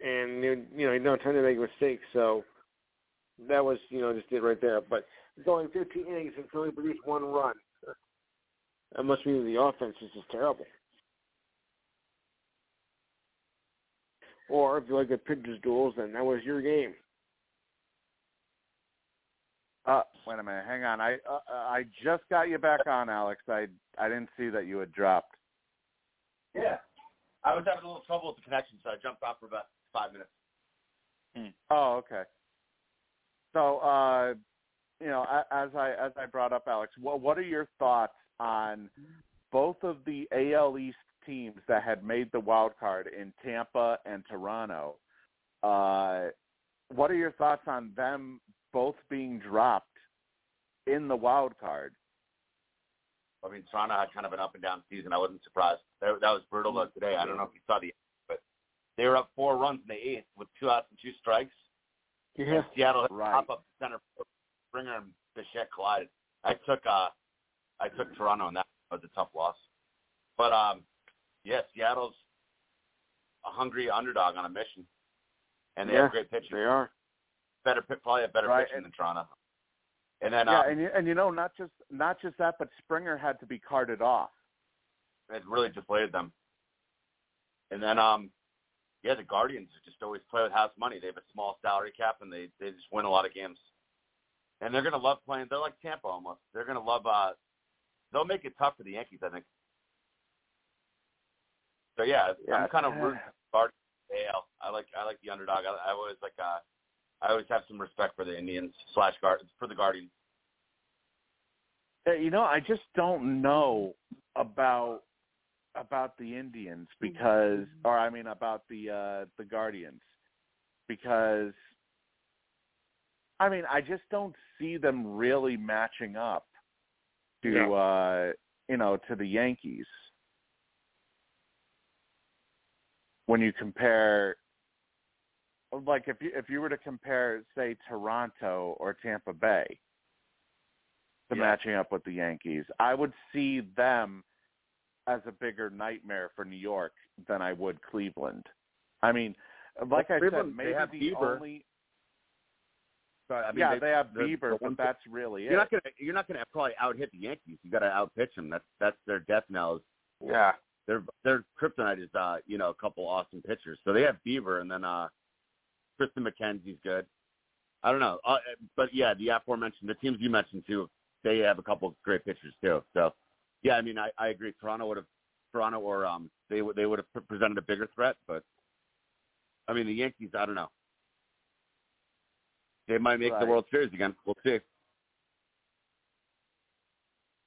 and you you know you don't tend to make mistakes. So that was, you know, just it right there. But going 15 innings and only produced one run. That must mean the offense is just terrible. Or if you like the pitchers duels, then that was your game. Uh, wait a minute, hang on. I uh, I just got you back on, Alex. I I didn't see that you had dropped. Yeah. I was having a little trouble with the connection, so I jumped off for about five minutes. Oh, okay. So, uh, you know, as I as I brought up, Alex, what what are your thoughts on both of the AL East teams that had made the wild card in Tampa and Toronto? Uh, what are your thoughts on them both being dropped in the wild card? I mean, Toronto had kind of an up and down season. I wasn't surprised. That, that was brutal though today. I don't know if you saw the, but they were up four runs in the eighth with two outs and two strikes. Yeah. And Seattle hit Right. pop up center. Springer and Bichette collided. I took uh, I took Toronto, and that was a tough loss. But um, yeah, Seattle's a hungry underdog on a mission, and they Yeah, have great pitching. They are. Better, probably a better Right, pitching and- than Toronto. And then yeah, uh, and you, and you know, not just not just that, but Springer had to be carted off. it really deflated them. And then, um, yeah, the Guardians just always play with house money. They have a small salary cap, and they they just win a lot of games. And they're gonna love playing. They're like Tampa almost. They're gonna love. uh They'll make it tough for the Yankees, I think. So yeah, Yeah. I'm kind of rooting for Guardians. AL. I like I like the underdog. I, I always like. uh I always have some respect for the Indians slash guard for the Guardians. You know, I just don't know about about the Indians because, or I mean, about the uh the Guardians because, I mean, I just don't see them really matching up to, Yeah. uh you know, to the Yankees when you compare. Like if you if you were to compare, say, Toronto or Tampa Bay, to Yeah. matching up with the Yankees. I would see them as a bigger nightmare for New York than I would Cleveland. I mean, like I Cleveland, said, they maybe have the Bieber. only Sorry, I mean, yeah they, they have the- Bieber, the but that's really. You're not gonna you're not gonna probably out hit the Yankees. You got to out pitch them. That's that's their death knell. Yeah. their their kryptonite is uh you know a couple awesome pitchers. So they have Bieber and then uh Triston McKenzie's good. I don't know, uh, but yeah, the aforementioned the teams you mentioned too, they have a couple of great pitchers too. So yeah, I mean I I agree. Toronto would have Toronto or um they would they would have presented a bigger threat, but I mean the Yankees I don't know. They might make the World Series again. We'll see.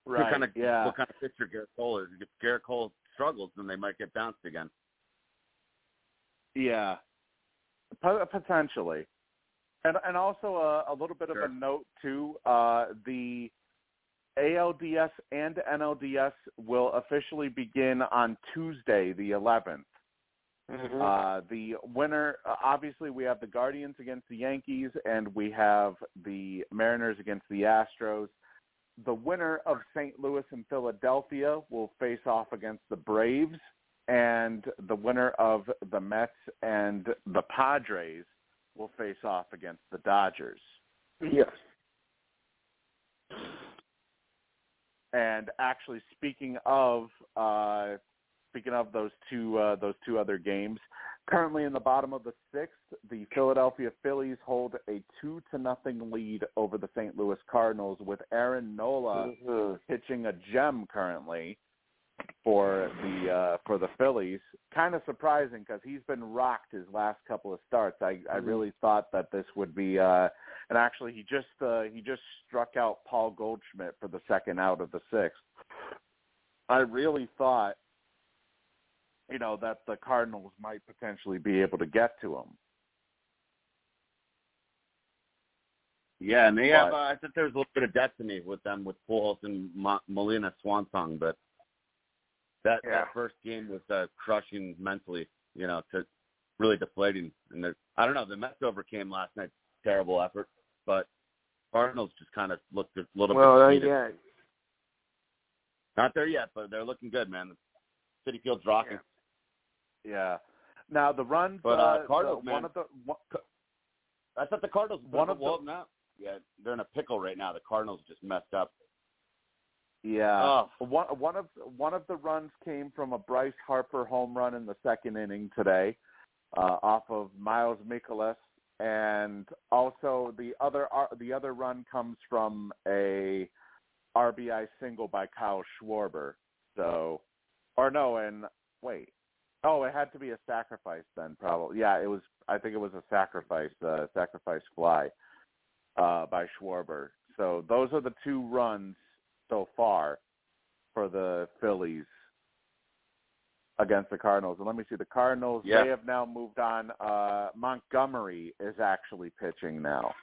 right? What kind of yeah, what kind of pitcher Gerrit Cole is? If Gerrit Cole struggles, then they might get bounced again. yeah, potentially, and and also a, a little bit of a note too. Uh, the ALDS and NLDS will officially begin on Tuesday, the 11th. Mhm. Uh, the winner, uh, obviously, we have the Guardians against the Yankees, and we have the Mariners against the Astros. The winner of St. Louis and Philadelphia will face off against the Braves, and the winner of the Mets and the Padres will face off against the Dodgers. yes. And actually, speaking of uh, speaking of those two uh, those two other games, currently in the bottom of the sixth, the Philadelphia Phillies hold a two to nothing lead over the St. Louis Cardinals, with Aaron Nola Mhm. pitching a gem currently for the uh, for the Phillies. Kind of surprising because he's been rocked his last couple of starts. I I really thought that this would be. Uh, and actually, he just uh, he just struck out Paul Goldschmidt for the second out of the sixth. I really thought, you know, that the Cardinals might potentially be able to get to him. Yeah, and they have. But- Uh, I think there's a little bit of destiny with them with Pujols and Mo- Molina Swansong, but that Yeah. that first game was uh, crushing mentally. You know, to really deflating. And the, I don't know. The Mets overcame last night. Terrible effort, but Cardinals just kind of looked a little Well, bit. not defeated. yet. Not there yet, but they're looking good, man. Citi Field's rocking. Yeah. Now the runs, But, uh, the- Cardinals, one man. of the one, I thought the Cardinals. One of the- well, yeah, they're in a pickle right now. The Cardinals just messed up. Yeah. Oh. One one of one of the runs came from a Bryce Harper home run in the second inning today, uh, off of Miles Mikolas, and also the other uh, the other run comes from a RBI single by Kyle Schwarber. So, or no, and wait, oh, it had to be a sacrifice then, probably. Yeah, it was. I think it was a sacrifice, uh, sacrifice fly uh, by Schwarber. So those are the two runs so far for the Phillies against the Cardinals. And let me see, the Cardinals Yeah. they have now moved on. Uh, Montgomery is actually pitching now,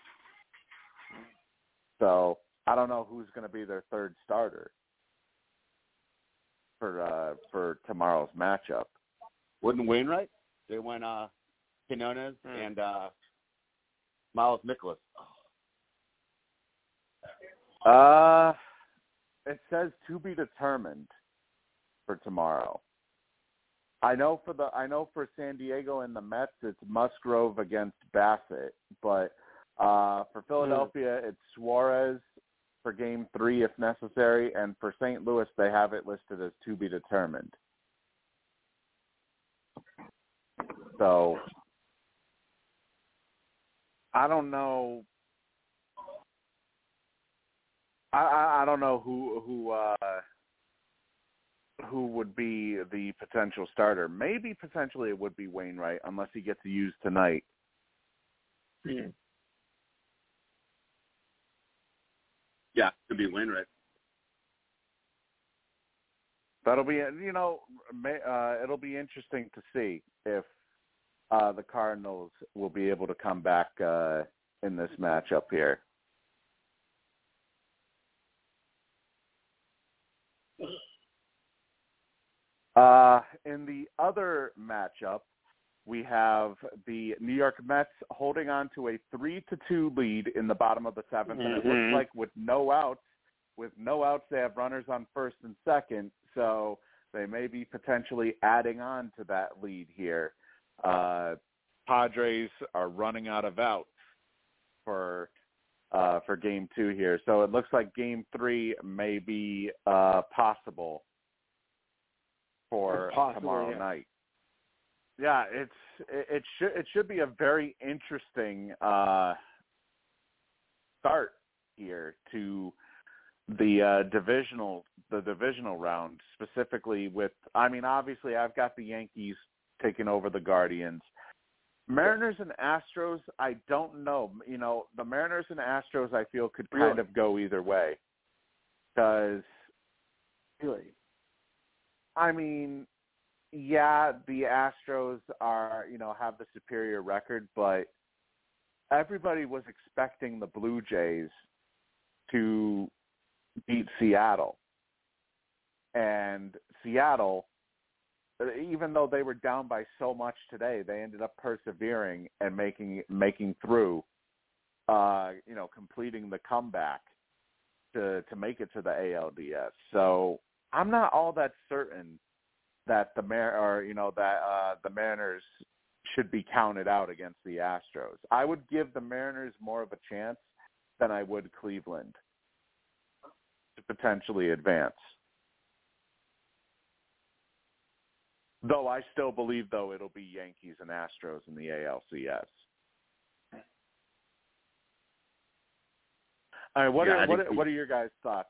so I don't know who's going to be their third starter for uh, for tomorrow's matchup. Wouldn't Wainwright? They went uh Quintana Hmm. and uh Miles Mikolas. Uh, it says to be determined for tomorrow. I know for the I know for San Diego and the Mets it's Musgrove against Bassitt, but uh for Philadelphia it's Suarez for game 3 if necessary and for St. Louis they have it listed as to be determined. So I don't know I, I I don't know who who uh who would be the potential starter. Maybe potentially it would be Wainwright unless he gets used tonight. Yeah, could be Wainwright. That'll be you know uh, it'll be interesting to see if uh, the Cardinals will be able to come back uh, in this matchup here. Uh, in the other matchup, we have the New York Mets holding on to a three to two lead in the bottom of the 7th and it looks like with no outs, with no outs, they have runners on first and second, so they may be potentially adding on to that lead here. Uh, Padres are running out of outs for uh, for Game Two here, so it looks like Game Three may be uh, possible for Possible, tomorrow yeah. night. Yeah, it's it, it should it should be a very interesting uh, start here to the uh, divisional the divisional round specifically with I mean obviously I've got the Yankees taking over the Guardians. Mariners and Astros, I don't know. You know, the Mariners and Astros, I feel could kind Really? of go either way. Because Really? I mean, yeah, the Astros are, you know, have the superior record, but everybody was expecting the Blue Jays to beat Seattle. And Seattle, even though they were down by so much today, they ended up persevering and making making through uh, you know, completing the comeback to to make it to the ALDS. So I'm not all that certain that the Mar- or you know that uh, the Mariners should be counted out against the Astros. I would give the Mariners more of a chance than I would Cleveland to potentially advance. Though I still believe though it'll be Yankees and Astros in the ALCS. All right, what Yeah, are what are, what are your guys' thoughts?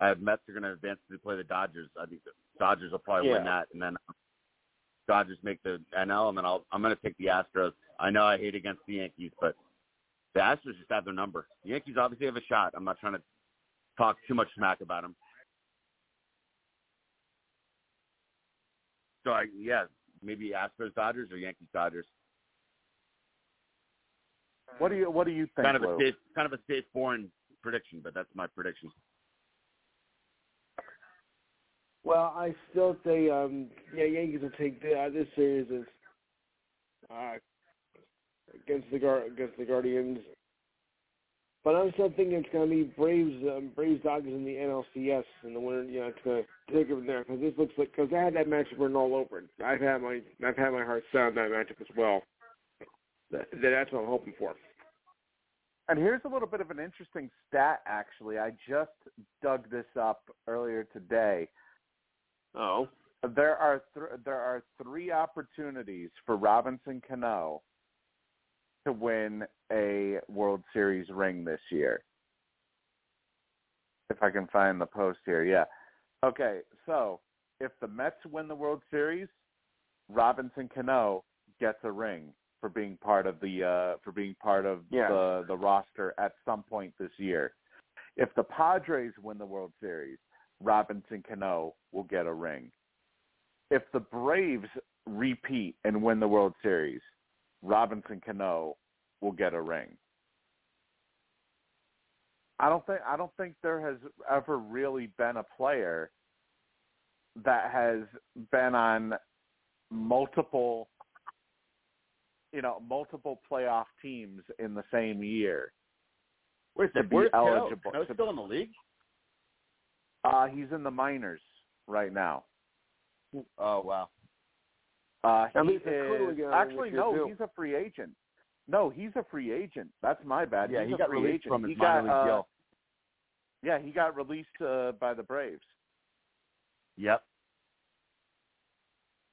I have Mets are going to advance to play the Dodgers. I think the Dodgers will probably win that, and then um, Dodgers make the NL, and then I'll, I'm going to take the Astros. I know I hate against the Yankees, but the Astros just have their number. The Yankees obviously have a shot. I'm not trying to talk too much smack about them. So I, yeah, maybe Astros Dodgers or Yankees Dodgers. What do you what do you think? Kind of a safe, kind of a safe, boring prediction, but that's my prediction. Well, I still say, um, yeah, Yankees will take the, uh, this series as uh, against the Gar- against the Guardians. But I'm still thinking it's going to be Braves, um, Braves Dodgers in the NLCS, and the winner, you know, to take it from there because this looks like because I had that matchup written all over it. I've had my I've had my heart set on that matchup as well. That, that's what I'm hoping for. And here's a little bit of an interesting stat. Actually, I just dug this up earlier today. Oh, There are th- there are three opportunities for Robinson Cano to win a World Series ring this year. If I can find the post here, yeah. Okay, so if the Mets win the World Series, Robinson Cano gets a ring for being part of the uh, for being part of Yeah. the the roster at some point this year. If the Padres win the World Series, Robinson Cano will get a ring. If the Braves repeat and win the World Series, Robinson Cano will get a ring. I don't think I don't think there has ever really been a player that has been on multiple you know, multiple playoff teams in the same year. Where's To the be where's Cano? eligible Cano's still in the league? Uh he's in the minors right now. Oh wow. Uh, At he least is have actually no. too. He's a free agent. No, he's a free agent. That's my bad. Yeah, he's he a got free released agent. from his he minor got, league uh, deal. Yeah, he got released uh, by the Braves. Yep.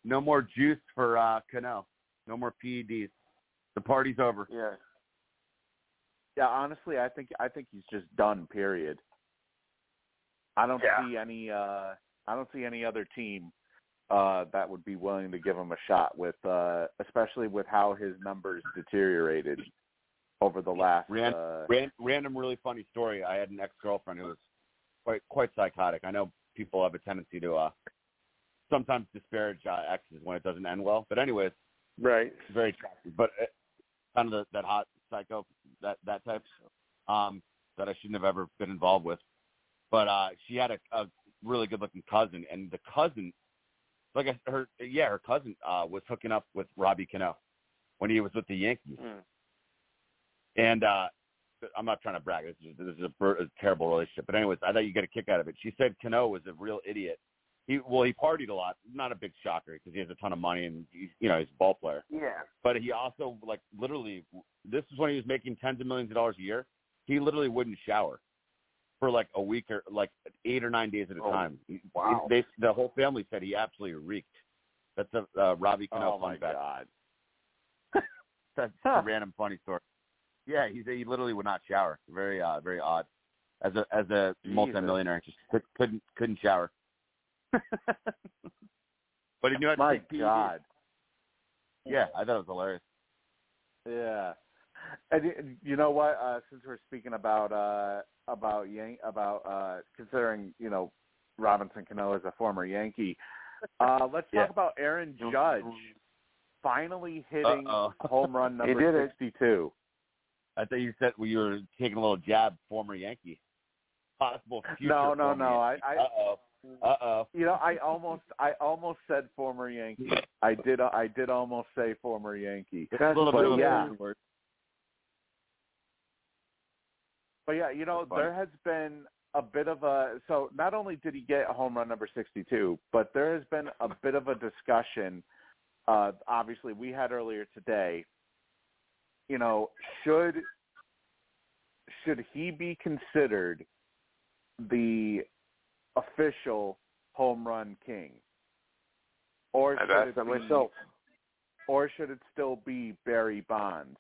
No more juice for uh Cano. No more PEDs. The party's over. yeah. Yeah, honestly, I think I think he's just done. Period. I don't Yeah. see any. uh I don't see any other team uh that would be willing to give him a shot with, uh especially with how his numbers deteriorated over the last. Ran- uh, Ran, random, really funny story. I had an ex girlfriend who was quite quite psychotic. I know people have a tendency to uh sometimes disparage uh, exes when it doesn't end well. But anyways, Right. very attractive. But uh, kind of the, that hot psycho that that type um that I shouldn't have ever been involved with. But uh she had a, a really good looking cousin and the cousin like I, her yeah, her cousin uh was hooking up with Robbie Cano when he was with the Yankees. Mm. And uh I'm not trying to brag. This is, this is a, a terrible relationship. But anyways, I thought you get a kick out of it. She said Cano was a real idiot. He well, he partied a lot. Not a big shocker because he has a ton of money and he's, you know he's a ball player. Yeah. But he also like literally, this is when he was making tens of millions of dollars a year. He literally wouldn't shower for like a week or like eight or nine days at a Oh, time. Wow. They the whole family said he absolutely reeked. That's a uh, Robbie Cano oh fun my fact. god. That's a random funny story. Yeah, he he literally would not shower. Very uh very odd. As a as a Jesus. multimillionaire, just could, couldn't couldn't shower. but he knew how to My take PEDs. god. Yeah, I thought it was hilarious. Yeah. And you know what? Uh, since we're speaking about uh, about Yan- about uh, considering you know Robinson Cano as a former Yankee, uh, let's Yeah. talk about Aaron Judge finally hitting Uh-oh. home run He number did it. sixty-two. I thought you said well, you were taking a little jab, former Yankee. Possible future. No, no, no. I, Yankee. I Uh-oh. Uh-oh. you know, I almost, I almost said former Yankee. I did, I did almost say former Yankee. A little But bit of a yeah. word. But yeah, you know, there has been a bit of a so not only did he get home run number 62, but there has been a bit of a discussion uh obviously we had earlier today. You know, should should he be considered the official home run king? Or I've should asked it that be, myself. or should it still be Barry Bonds?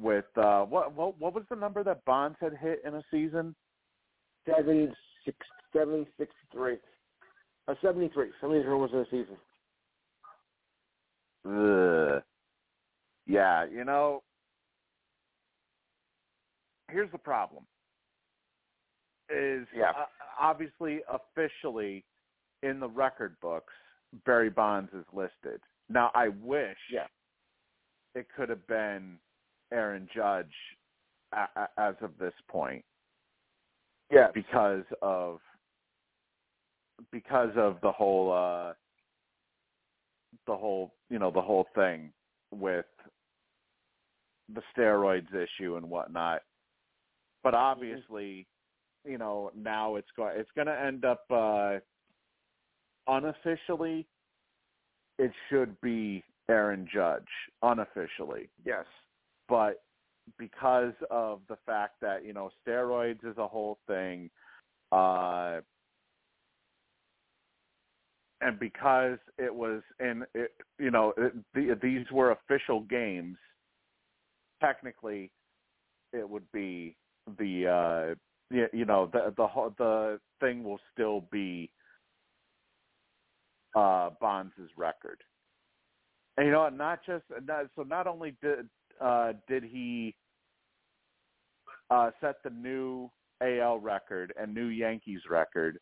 With uh, what what what was the number that Bonds had hit in a season? Seven six seven six three. Uh, seventy three. Seventy three was in the season. Ugh. Yeah, you know, here's the problem. Is Yeah. uh, obviously officially in the record books, Barry Bonds is listed. Now, I wish Yeah. it could have been Aaron Judge a- a- as of this point. Yeah. because of because of the whole uh the whole you know the whole thing with the steroids issue and whatnot. But obviously you know now it's going it's going to end up uh unofficially. It should be Aaron Judge unofficially. Yes. But because of the fact that you know steroids is a whole thing uh and because it was in it, you know it, the, these were official games technically it would be the uh you know the the the thing will still be uh Bonds's record. And you know not just not, so not only did uh did he uh set the new AL record and new Yankees record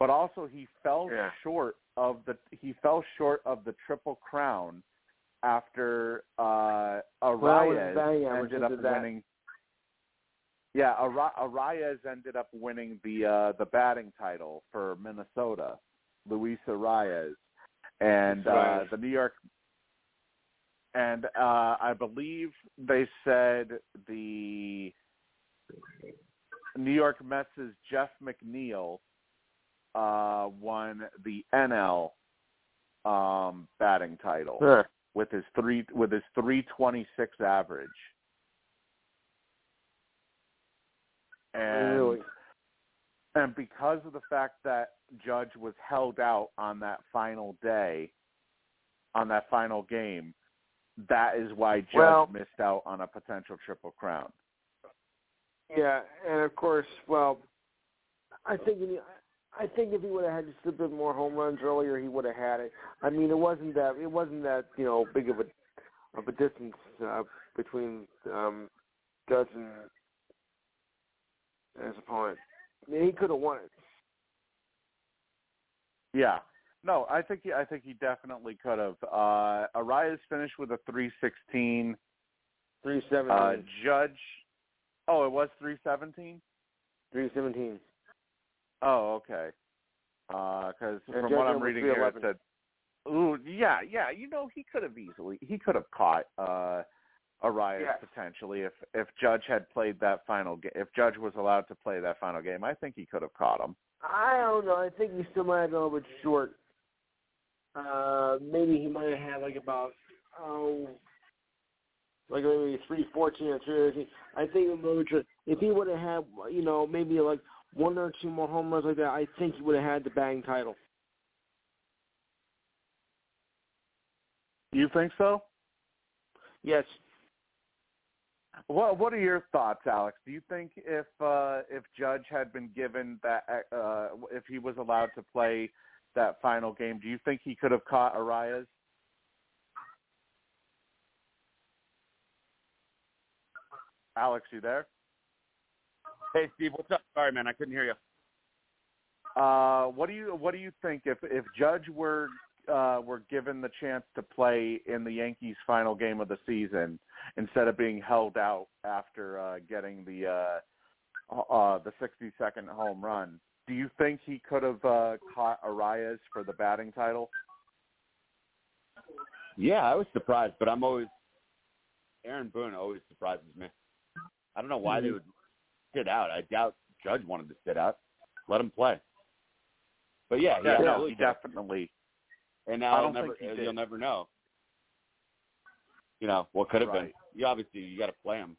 but also he fell Yeah. short of the he fell short of the triple crown after uh Arraez batting ended up winning yeah, Arraez ended up winning the uh the batting title for Minnesota, Luis Arraez. And uh the New York and uh I believe they said the New York Mets' Jeff McNeil uh won the NL um batting title Sure. with his three with his 326 average. And really. and because of the fact that Judge was held out on that final day, on that final game, that is why Judge Well- missed out on a potential triple crown. Yeah, and of course, well, I think he, I think if he would have had just a bit more home runs earlier, he would have had it. I mean, it wasn't that it wasn't that you know big of a of a distance uh, between um, Judge and his opponent. I mean, he could have won it. Yeah. No, I think he, I think he definitely could have. Uh, Arraez finished with a 316. Three seventeen. Uh, Judge. Oh, it was 317. Three seventeen. Oh, okay. Because And from what I'm reading here, it said, "Ooh, yeah, yeah." You know, he could have easily he could have caught uh, Arraez Yes. potentially if if Judge had played that final game. If Judge was allowed to play that final game, I think he could have caught him. I don't know. I think he still might have been a little bit short. Uh, maybe he might have had like about oh, like maybe three fourteen or three eighteen. I think a little bit short. if he would have had you know maybe like one or two more home runs like that, I think he would have had the batting title. You think so? Yes. What What are your thoughts, Alex? Do you think if uh, if Judge had been given that, uh, if he was allowed to play that final game, do you think he could have caught Arraez? Alex, you there? Hey, Steve, what's up? Sorry, man, I couldn't hear you. Uh, what do you What do you think if if Judge were uh, were given the chance to play in the Yankees' final game of the season instead of being held out after uh, getting the uh, uh, the 60 second home run? Do you think he could have uh, caught Arraez for the batting title? Yeah, I was surprised, but I'm always Aaron Boone always surprises me. I don't know why they would sit out. I doubt Judge wanted to sit out. Let him play. But yeah, Yeah, yeah, no, he definitely. And I now don't you'll never, think you'll never know. You know what could have been. You obviously you got to play him.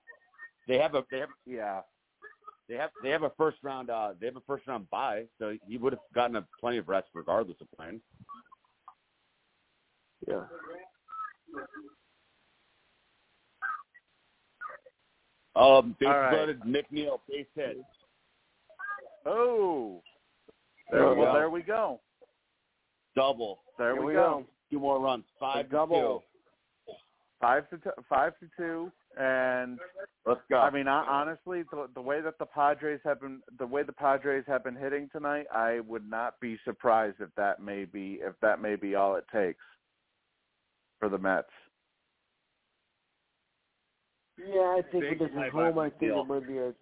They have a they have Yeah, they have they have a first round uh they have a first round bye, so he would have gotten a plenty of rest regardless of playing. Yeah. Um, base All right. loaded, McNeil, base hit. Oh, There there, we well, go. there we go. double, There Here we, we go. go. two more runs, five A to double. two. Five to t- five to two, and Let's go. I mean, I, honestly, the, the way that the Padres have been, the way the Padres have been hitting tonight, I would not be surprised if that may be, if that may be all it takes for the Mets. Yeah, I think Big with this play is by home, I think Steele. it might be a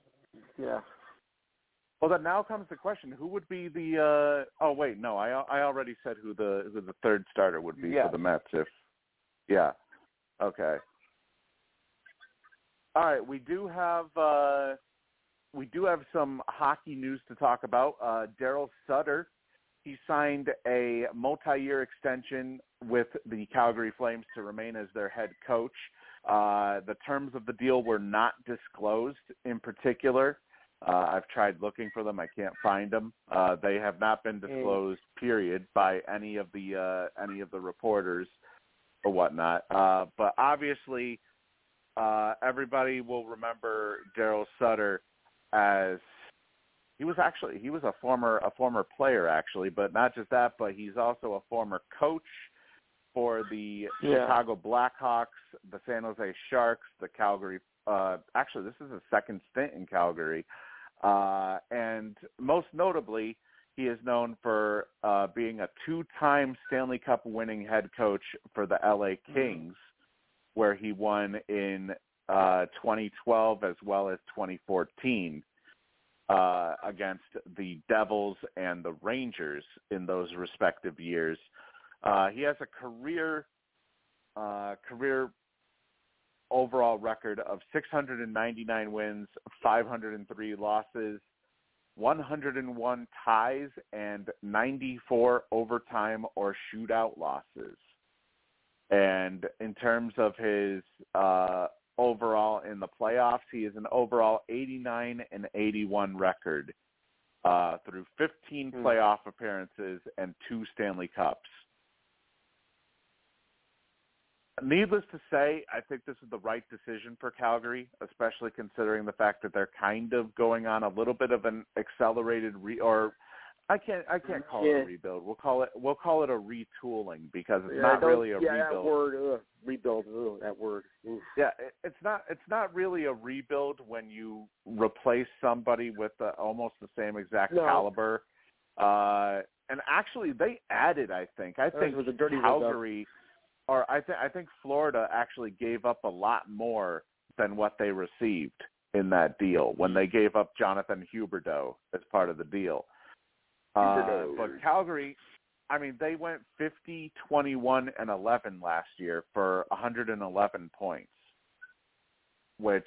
yeah. Well, then now comes the question: Who would be the? uh Oh, wait, no, I I already said who the who the third starter would be Yes. for the Mets. If, yeah, okay. All right, we do have uh we do have some hockey news to talk about. Uh Daryl Sutter, he signed a multi-year extension with the Calgary Flames to remain as their head coach. Uh, the terms of the deal were not disclosed in particular. Uh, I've tried looking for them. I can't find them. Uh, they have not been disclosed, period, by any of the uh, any of the reporters or whatnot. Uh, but obviously, uh, everybody will remember Daryl Sutter as he was actually he was a former a former player actually, but not just that, but he's also a former coach for the Yeah. Chicago Blackhawks, the San Jose Sharks, the Calgary. Uh, actually, this is his second stint in Calgary, uh, and most notably, he is known for uh, being a two-time Stanley Cup winning head coach for the LA Kings, where he won in uh, 2012 as well as 2014 uh, against the Devils and the Rangers in those respective years. Uh, he has a career uh, career overall record of 699 wins, 503 losses, 101 ties, and 94 overtime or shootout losses. And in terms of his uh, overall in the playoffs, he is an overall 89 and 81 record uh, through 15 Hmm. playoff appearances and two Stanley Cups. Needless to say, I think this is the right decision for Calgary, especially considering the fact that they're kind of going on a little bit of an accelerated re or I can't I can't call it a rebuild. We'll call it we'll call it a retooling because it's yeah, not really a yeah, rebuild. that word, ugh, rebuild, ugh, that word. Oof. Yeah, it- it's not it's not really a rebuild when you replace somebody with uh almost the same exact No. caliber Uh, and actually, they added. I think. I That think was a dirty. Calgary, or I think I think Florida actually gave up a lot more than what they received in that deal when they gave up Jonathan Huberdeau as part of the deal. Uh, but Calgary, I mean, they went 50, 21, and 11 last year for 111 points, which,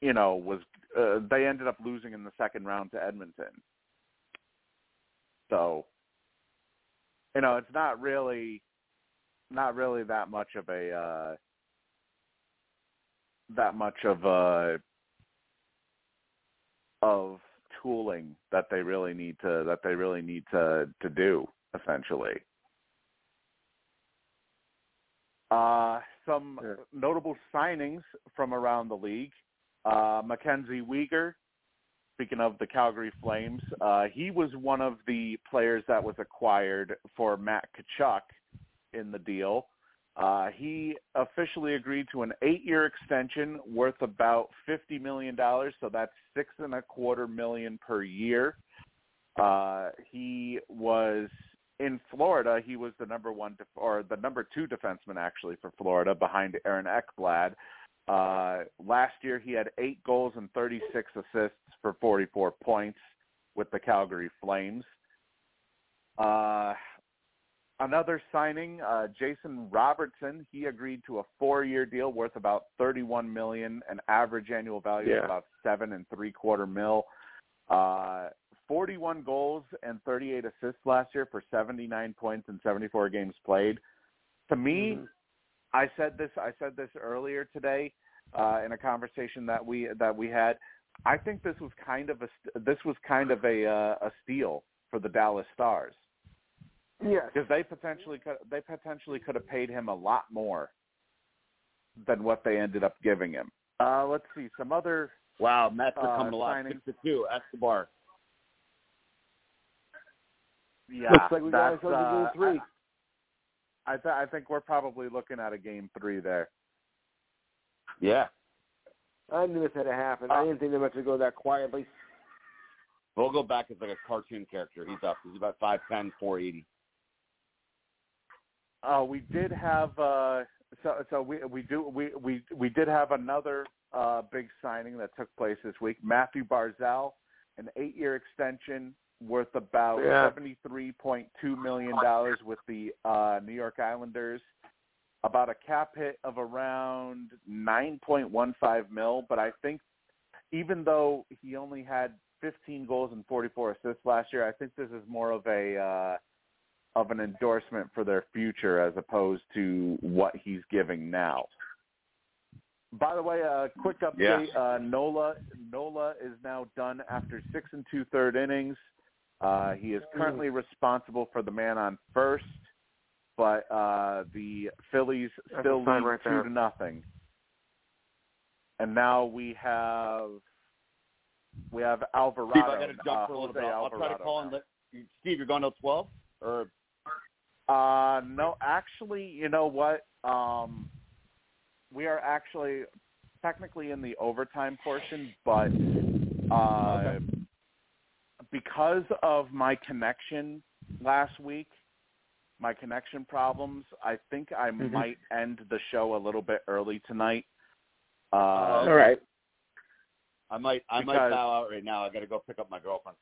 you know, was uh, they ended up losing in the second round to Edmonton. So, you know, it's not really, not really that much of a, uh, that much of a, of tooling that they really need to that they really need to to do essentially. Uh, some Yeah. notable signings from around the league. Uh, Mackenzie Weegar, speaking of the Calgary Flames, uh, he was one of the players that was acquired for Matt Tkachuk in the deal. Uh, he officially agreed to an eight-year extension worth about fifty million dollars, so that's six and a quarter million per year. Uh, he was in Florida. He was the number one def- or the number two defenseman actually for Florida, behind Aaron Ekblad. Uh, last year, he had eight goals and 36 assists for 44 points with the Calgary Flames. Uh, another signing, uh, Jason Robertson. He agreed to a four-year deal worth about 31 million, an average annual value Yeah. of about seven and three-quarter mil. Uh, 41 goals and 38 assists last year for 79 points in 74 games played. To me, Mhm. I said this. I said this earlier today uh, in a conversation that we that we had. I think this was kind of a this was kind of a uh, a steal for the Dallas Stars Yes. because they potentially could they potentially could have paid him a lot more than what they ended up giving him. Uh, let's see some other. Wow, Mets are Uh, coming alive. signing. Six to two. Escobar. Yeah, Looks like we got that's, ourselves a game uh, three. I, I, th- I think we're probably looking at a game three there. Yeah. I knew this had to happen. Uh, I didn't think they meant to go that quietly. Vogelbach is like a cartoon character. He's up. He's about five ten, four eighty. Uh, we did have uh, so so we we do we we we did have another uh, big signing that took place this week. Mathew Barzal, an eight-year extension worth about Yeah. seventy-three point two million dollars with the uh, New York Islanders. About a cap hit of around nine point one five mil, but I think even though he only had fifteen goals and forty-four assists last year, I think this is more of a uh, of an endorsement for their future as opposed to what he's giving now. By the way, a quick update: uh, Nola Nola is now done after six and two third innings. Uh, he is currently responsible for the man on first, but uh, the Phillies That's still lead right two there. to nothing. And now we have we have Alvarado. Steve, I got to jump uh, for a little bit. I'll try to call now. and let. Steve, you're going till twelve, or Uh, no, actually, you know what? Um, we are actually technically in the overtime portion, but uh, because of my connection last week, my connection problems, I think I Mhm. might end the show a little bit early tonight. Uh, Uh, All right. I might I might bow out right now. I got to go pick up my girlfriend.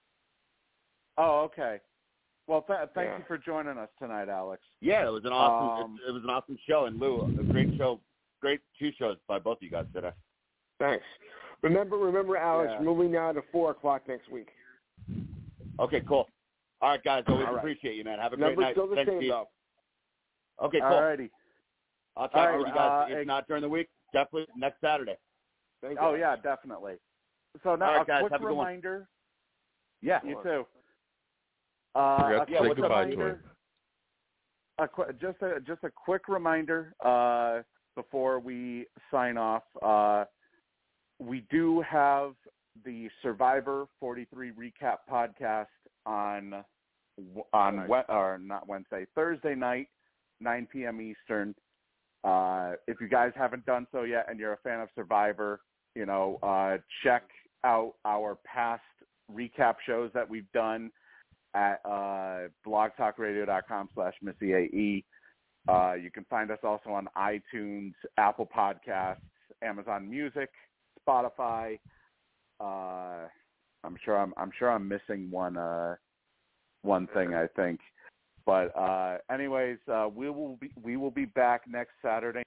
oh, okay. Well, th- thank Yeah. you for joining us tonight, Alex. Yeah, it was an awesome. Um, it, it was an awesome show, and Lou, a great show, great two shows by both of you guys today. Thanks. Remember, remember, Alex. Yeah. Moving now to four o'clock next week. Okay, cool. All right, guys. Always All right. appreciate you, man. Have a great Number's night. still the Thanks, same Steve. though. Okay, cool. All righty. I'll talk All to you guys. uh, if not during the week, definitely next Saturday. Thank Oh you. yeah, definitely. So now All right, a guys, quick have a good one. reminder. Yeah, you too. Uh, Forgot a to say goodbye to reminder. A qu- just a just a quick reminder uh, before we sign off. Uh, we do have the Survivor 43 recap podcast on on Nice. we- or not Wednesday, Thursday night, 9 p.m. Eastern. Uh, if you guys haven't done so yet, and you're a fan of Survivor, you know, uh, check out our past recap shows that we've done. At uh, blogtalkradio.com slash MissyAE. Uh, you can find us also on iTunes, Apple Podcasts, Amazon Music, Spotify. Uh, I'm sure I'm I'm sure I'm missing one uh, one thing I think. But uh, anyways, uh, we will be we will be back next Saturday